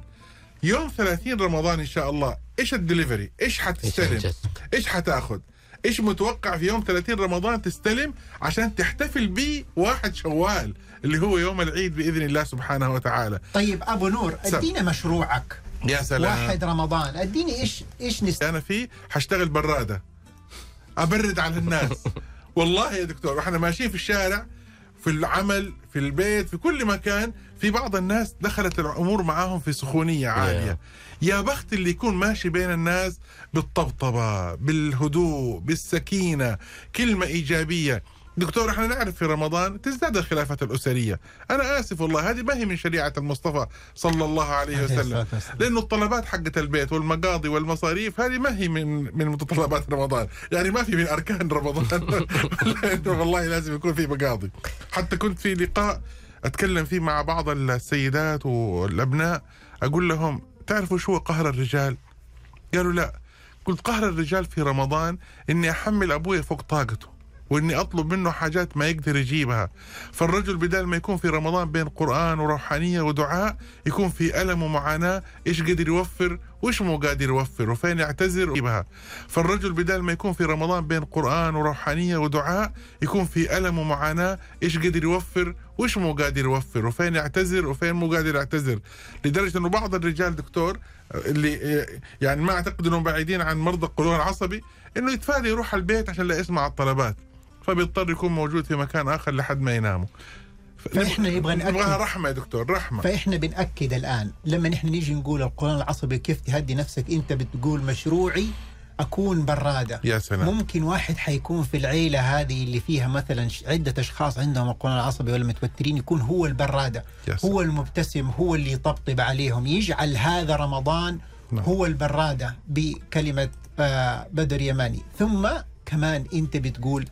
يوم 30 رمضان إن شاء الله إيش الدليفري؟ إيش حتستلم؟ إيش حتأخذ؟ إيش متوقع في يوم 30 رمضان تستلم؟ عشان تحتفل به واحد شوال. اللي هو يوم العيد بإذن الله سبحانه وتعالى. طيب أبو نور. أدينا مشروعك. يا سلام. واحد رمضان. أديني إيش إيش نست... أنا فيه حشتغل برادة. أبرد على الناس. والله يا دكتور وإحنا ماشيين في الشارع في العمل في البيت في كل مكان في بعض الناس دخلت الأمور معاهم في سخونية عالية. يا بخت اللي يكون ماشي بين الناس بالطبطبة بالهدوء بالسكينة كلمة إيجابية. دكتور إحنا نعرف في رمضان تزداد الخلافات الأسرية. أنا آسف والله هذه ما هي من شريعة المصطفى صلى الله عليه وسلم. لأنه الطلبات حقت البيت والمقاضي والمصاريف هذه ما هي من من متطلبات رمضان. يعني ما في من أركان رمضان. والله لازم يكون في مقاضي. حتى كنت في لقاء أتكلم فيه مع بعض السيدات والأبناء. أقول لهم تعرفوا شو قهر الرجال؟ قالوا لا. قلت قهر الرجال في رمضان إني أحمل أبوي فوق طاقته. وإني أطلب منه حاجات ما يقدر يجيبها. فالرجل بدل ما يكون في رمضان بين قرآن وروحانية ودعاء يكون في ألم ومعاناة. إيش قدر يوفر وإيش مو قادر يوفر وفين يعتذر ويجيبها. فالرجل بدل ما يكون في رمضان بين قرآن وروحانية ودعاء يكون في ألم ومعاناة. إيش قدر يوفر وإيش مو قادر يوفر وفين يعتذر وفين مو قادر يعتذر. لدرجة إنه بعض الرجال دكتور اللي يعني ما أعتقد إنهم بعيدين عن مرضى القولون العصبي إنه يتفادى يروح البيت عشان لا يسمع الطلبات. فبيضطر يكون موجود في مكان آخر لحد ما يناموا فإحنا نبغى نأكد. نبغاها رحمة يا دكتور رحمة فإحنا بنأكد الآن لما نحن نيجي نقول القولون العصبي كيف تهدي نفسك أنت بتقول مشروعي أكون برادة يا سلام ممكن واحد حيكون في العيلة هذه اللي فيها مثلا عدة أشخاص عندهم القولون العصبي ولا متوترين يكون هو يا سلام. هو المبتسم هو اللي يطبطب عليهم يجعل هذا رمضان نعم. هو البرادة بكلمة آه، بدر يماني ثم كمان أنت بتقول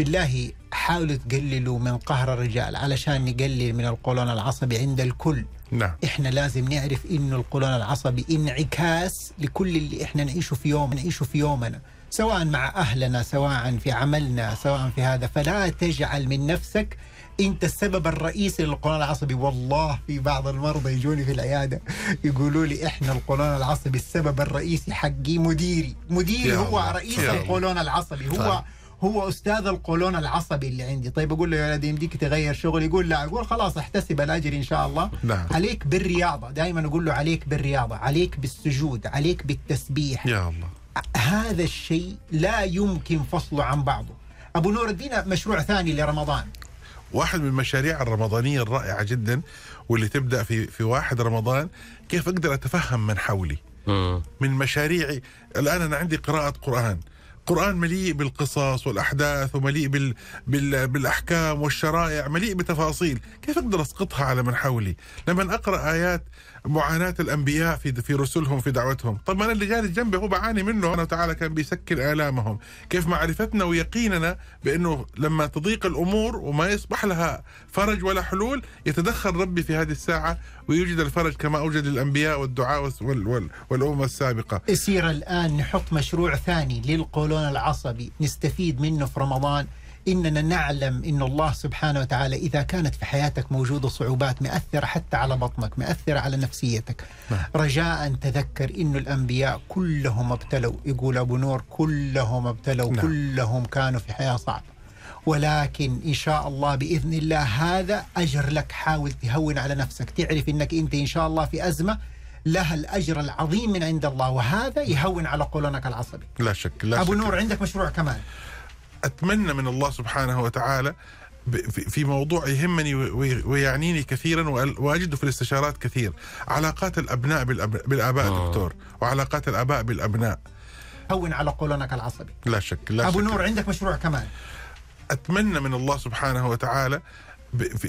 بالله حاولوا تقللوا من قهر الرجال علشان نقلل من القولون العصبي عند الكل. نعم. إحنا لازم نعرف إنه القولون العصبي انعكاس لكل اللي إحنا نعيشه في يوم نعيشه في يومنا. سواء مع أهلنا سواء في عملنا سواء في هذا. فلا تجعل من نفسك أنت السبب الرئيسي للقولون العصبي. والله في بعض المرضى يجوني في العيادة يقولوا لي إحنا القولون العصبي السبب الرئيسي حقي مديري. مديري هو رئيس. القولون العصبي. هو طيب. هو أستاذ القولون العصبي اللي عندي. طيب أقول له يا ولدي يمديك تغير شغل. يقول لا أقول خلاص احتسب الأجر إن شاء الله. نعم. عليك بالرياضة. دائما أقول له عليك بالرياضة عليك بالسجود عليك بالتسبيح. يا الله. هذا الشيء لا يمكن فصله عن بعضه. أبو نور ادينا مشروع ثاني لرمضان. واحد من المشاريع الرمضانية الرائعة جدا واللي تبدأ في في واحد رمضان. كيف أقدر أتفهم من حولي. من مشاريعي. الآن أنا عندي قراءة قرآن. قرآن مليء بالقصص والأحداث ومليء بال... بال... بالأحكام والشرائع مليء بتفاصيل. كيف أقدر أسقطها على من حولي؟ لما أقرأ آيات معاناة الأنبياء في في رسلهم في دعوتهم. طب ما أنا اللي جالس جنبي هو بعاني منه. سبحانه وتعالى كان بيسكن آلامهم. كيف معرفتنا ويقيننا بأنه لما تضيق الأمور وما يصبح لها فرج ولا حلول يتدخل ربي في هذه الساعة ويوجد الفرج كما أوجد الأنبياء والدعاء وال... وال... والأمم السابقة. يصير الآن نحط مشروع ثاني للقولون العصبي. نستفيد منه في رمضان. إننا نعلم إن الله سبحانه وتعالى إذا كانت في حياتك موجودة صعوبات مأثرة حتى على بطنك مأثرة على نفسيتك. رجاء تذكر إنه الأنبياء كلهم ابتلوا يقول أبو نور كلهم ابتلوا نعم. كلهم كانوا في حياة صعبة. ولكن إن شاء الله بإذن الله هذا أجر لك حاول تهون على نفسك تعرف إنك أنت إن شاء الله في أزمة لها الأجر العظيم من عند الله وهذا يهون على قولونك العصبي. لا شك لا أبو شك. نور عندك مشروع كمان؟ أتمنى من الله سبحانه وتعالى في موضوع يهمني وي- ويعنيني كثيرا وأل- واجده في الاستشارات كثير علاقات الأبناء بالأب- بالآباء آه. دكتور وعلاقات الآباء بالأبناء هون على قولونك العصبي لا شك لا أبو شك. نور عندك مشروع كمان أتمنى من الله سبحانه وتعالى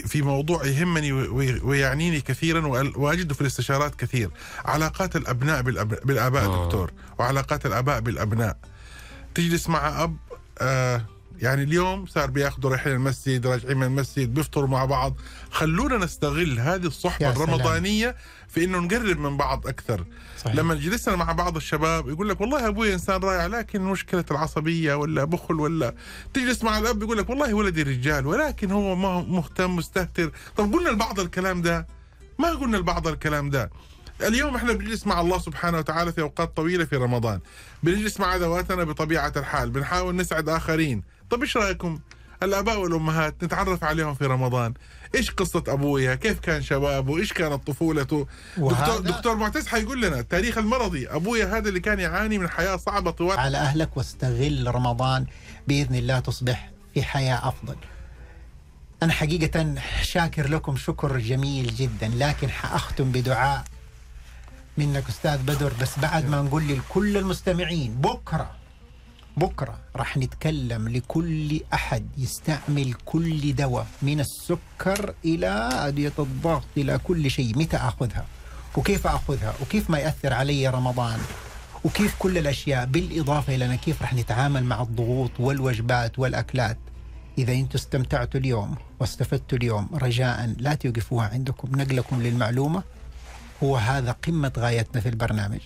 في موضوع يهمني وي- ويعنيني كثيرا وأل- واجده في الاستشارات كثير علاقات الأبناء بالأب- بالآباء آه. دكتور وعلاقات الآباء بالأبناء تجلس مع أب آه يعني اليوم صار بياخذوا رايحين المسجد راجعين من المسجد بيفطروا مع بعض. خلونا نستغل هذه سلام. الرمضانية في إنه نقرب من بعض أكثر. صحيح. لما جلسنا مع بعض الشباب يقول لك والله أبوي إنسان رائع لكن مشكلة العصبية ولا بخل ولا تجلس مع الأب يقول لك والله ولدي رجال ولكن هو ما هو مهتم مستهتر. طب قلنا لبعض الكلام ده؟ ما قلنا لبعض الكلام ده. اليوم إحنا بنجلس مع الله سبحانه وتعالى في أوقات طويلة في رمضان. بنجلس مع ذواتنا بطبيعة الحال. بنحاول نسعد آخرين. طب إيش رأيكم؟ الآباء والأمهات نتعرف عليهم في رمضان. إيش قصة أبويا؟ كيف كان شبابه؟ إيش كانت طفولته؟ وهذا- دكتور, دكتور معتز حيقول لنا التاريخ المرضي. أبويا هذا اللي كان يعاني من حياة صعبة طوال على أهلك واستغل رمضان بإذن الله تصبح في حياة أفضل. أنا حقيقة شاكر لكم شكر جميل جدا لكن حأختم بدعاء. منك أستاذ بدر بس بعد ما نقول لكل المستمعين بكرة بكرة راح نتكلم لكل أحد يستعمل كل دواء من السكر إلى أدوية الضغط إلى كل شيء. متى أخذها؟ وكيف أخذها؟ وكيف ما يأثر علي رمضان؟ وكيف كل الأشياء؟ بالإضافة إلى أنا كيف راح نتعامل مع الضغوط والوجبات والأكلات؟ إذا أنتم استمتعتوا اليوم واستفدتوا اليوم رجاء لا توقفوها عندكم نقلكم للمعلومة. هو هذا قمة غايتنا في البرنامج.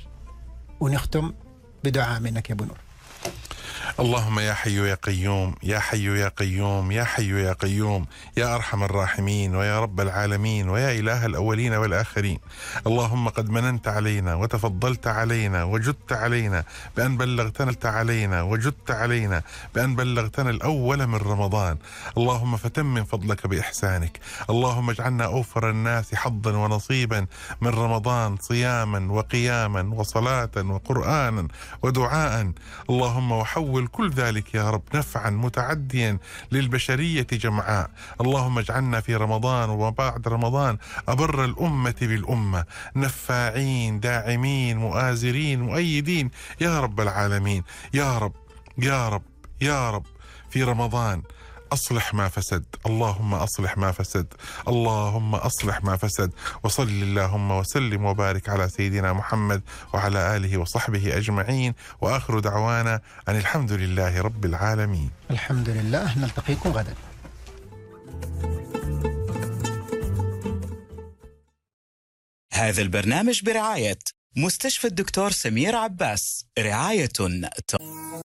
ونختم بدعاء منك يا أبو نور اللهم يا حي يا قيوم يا حي يا قيوم يا حي يا قيوم يا أرحم الراحمين ويا رب العالمين ويا إله الأولين والآخرين. اللهم قد مننت علينا وتفضلت علينا وجدت علينا بأن بلغتنا علينا وجدت علينا بأن بلغتنا الأول من رمضان. اللهم فتمم فضلك بإحسانك. اللهم اجعلنا أوفر الناس حظا ونصيبا من رمضان صياما وقياما وصلاة وقرآنا ودعاء. اللهم وحول كل ذلك يا رب نفعا متعديا للبشرية جمعاء. اللهم اجعلنا في رمضان وبعد رمضان أبر الأمة بالأمة. نفاعين داعمين مؤازرين مؤيدين. يا رب العالمين يا رب يا رب يا رب في رمضان أصلح ما فسد. اللهم أصلح ما فسد. اللهم أصلح ما فسد. وصل اللهم وسلم وبارك على سيدنا محمد وعلى آله وصحبه أجمعين. وآخر دعوانا أن الحمد لله رب العالمين. الحمد لله. نلتقيكم غدا. هذا البرنامج برعاية مستشفى الدكتور سمير عباس. رعاية ت...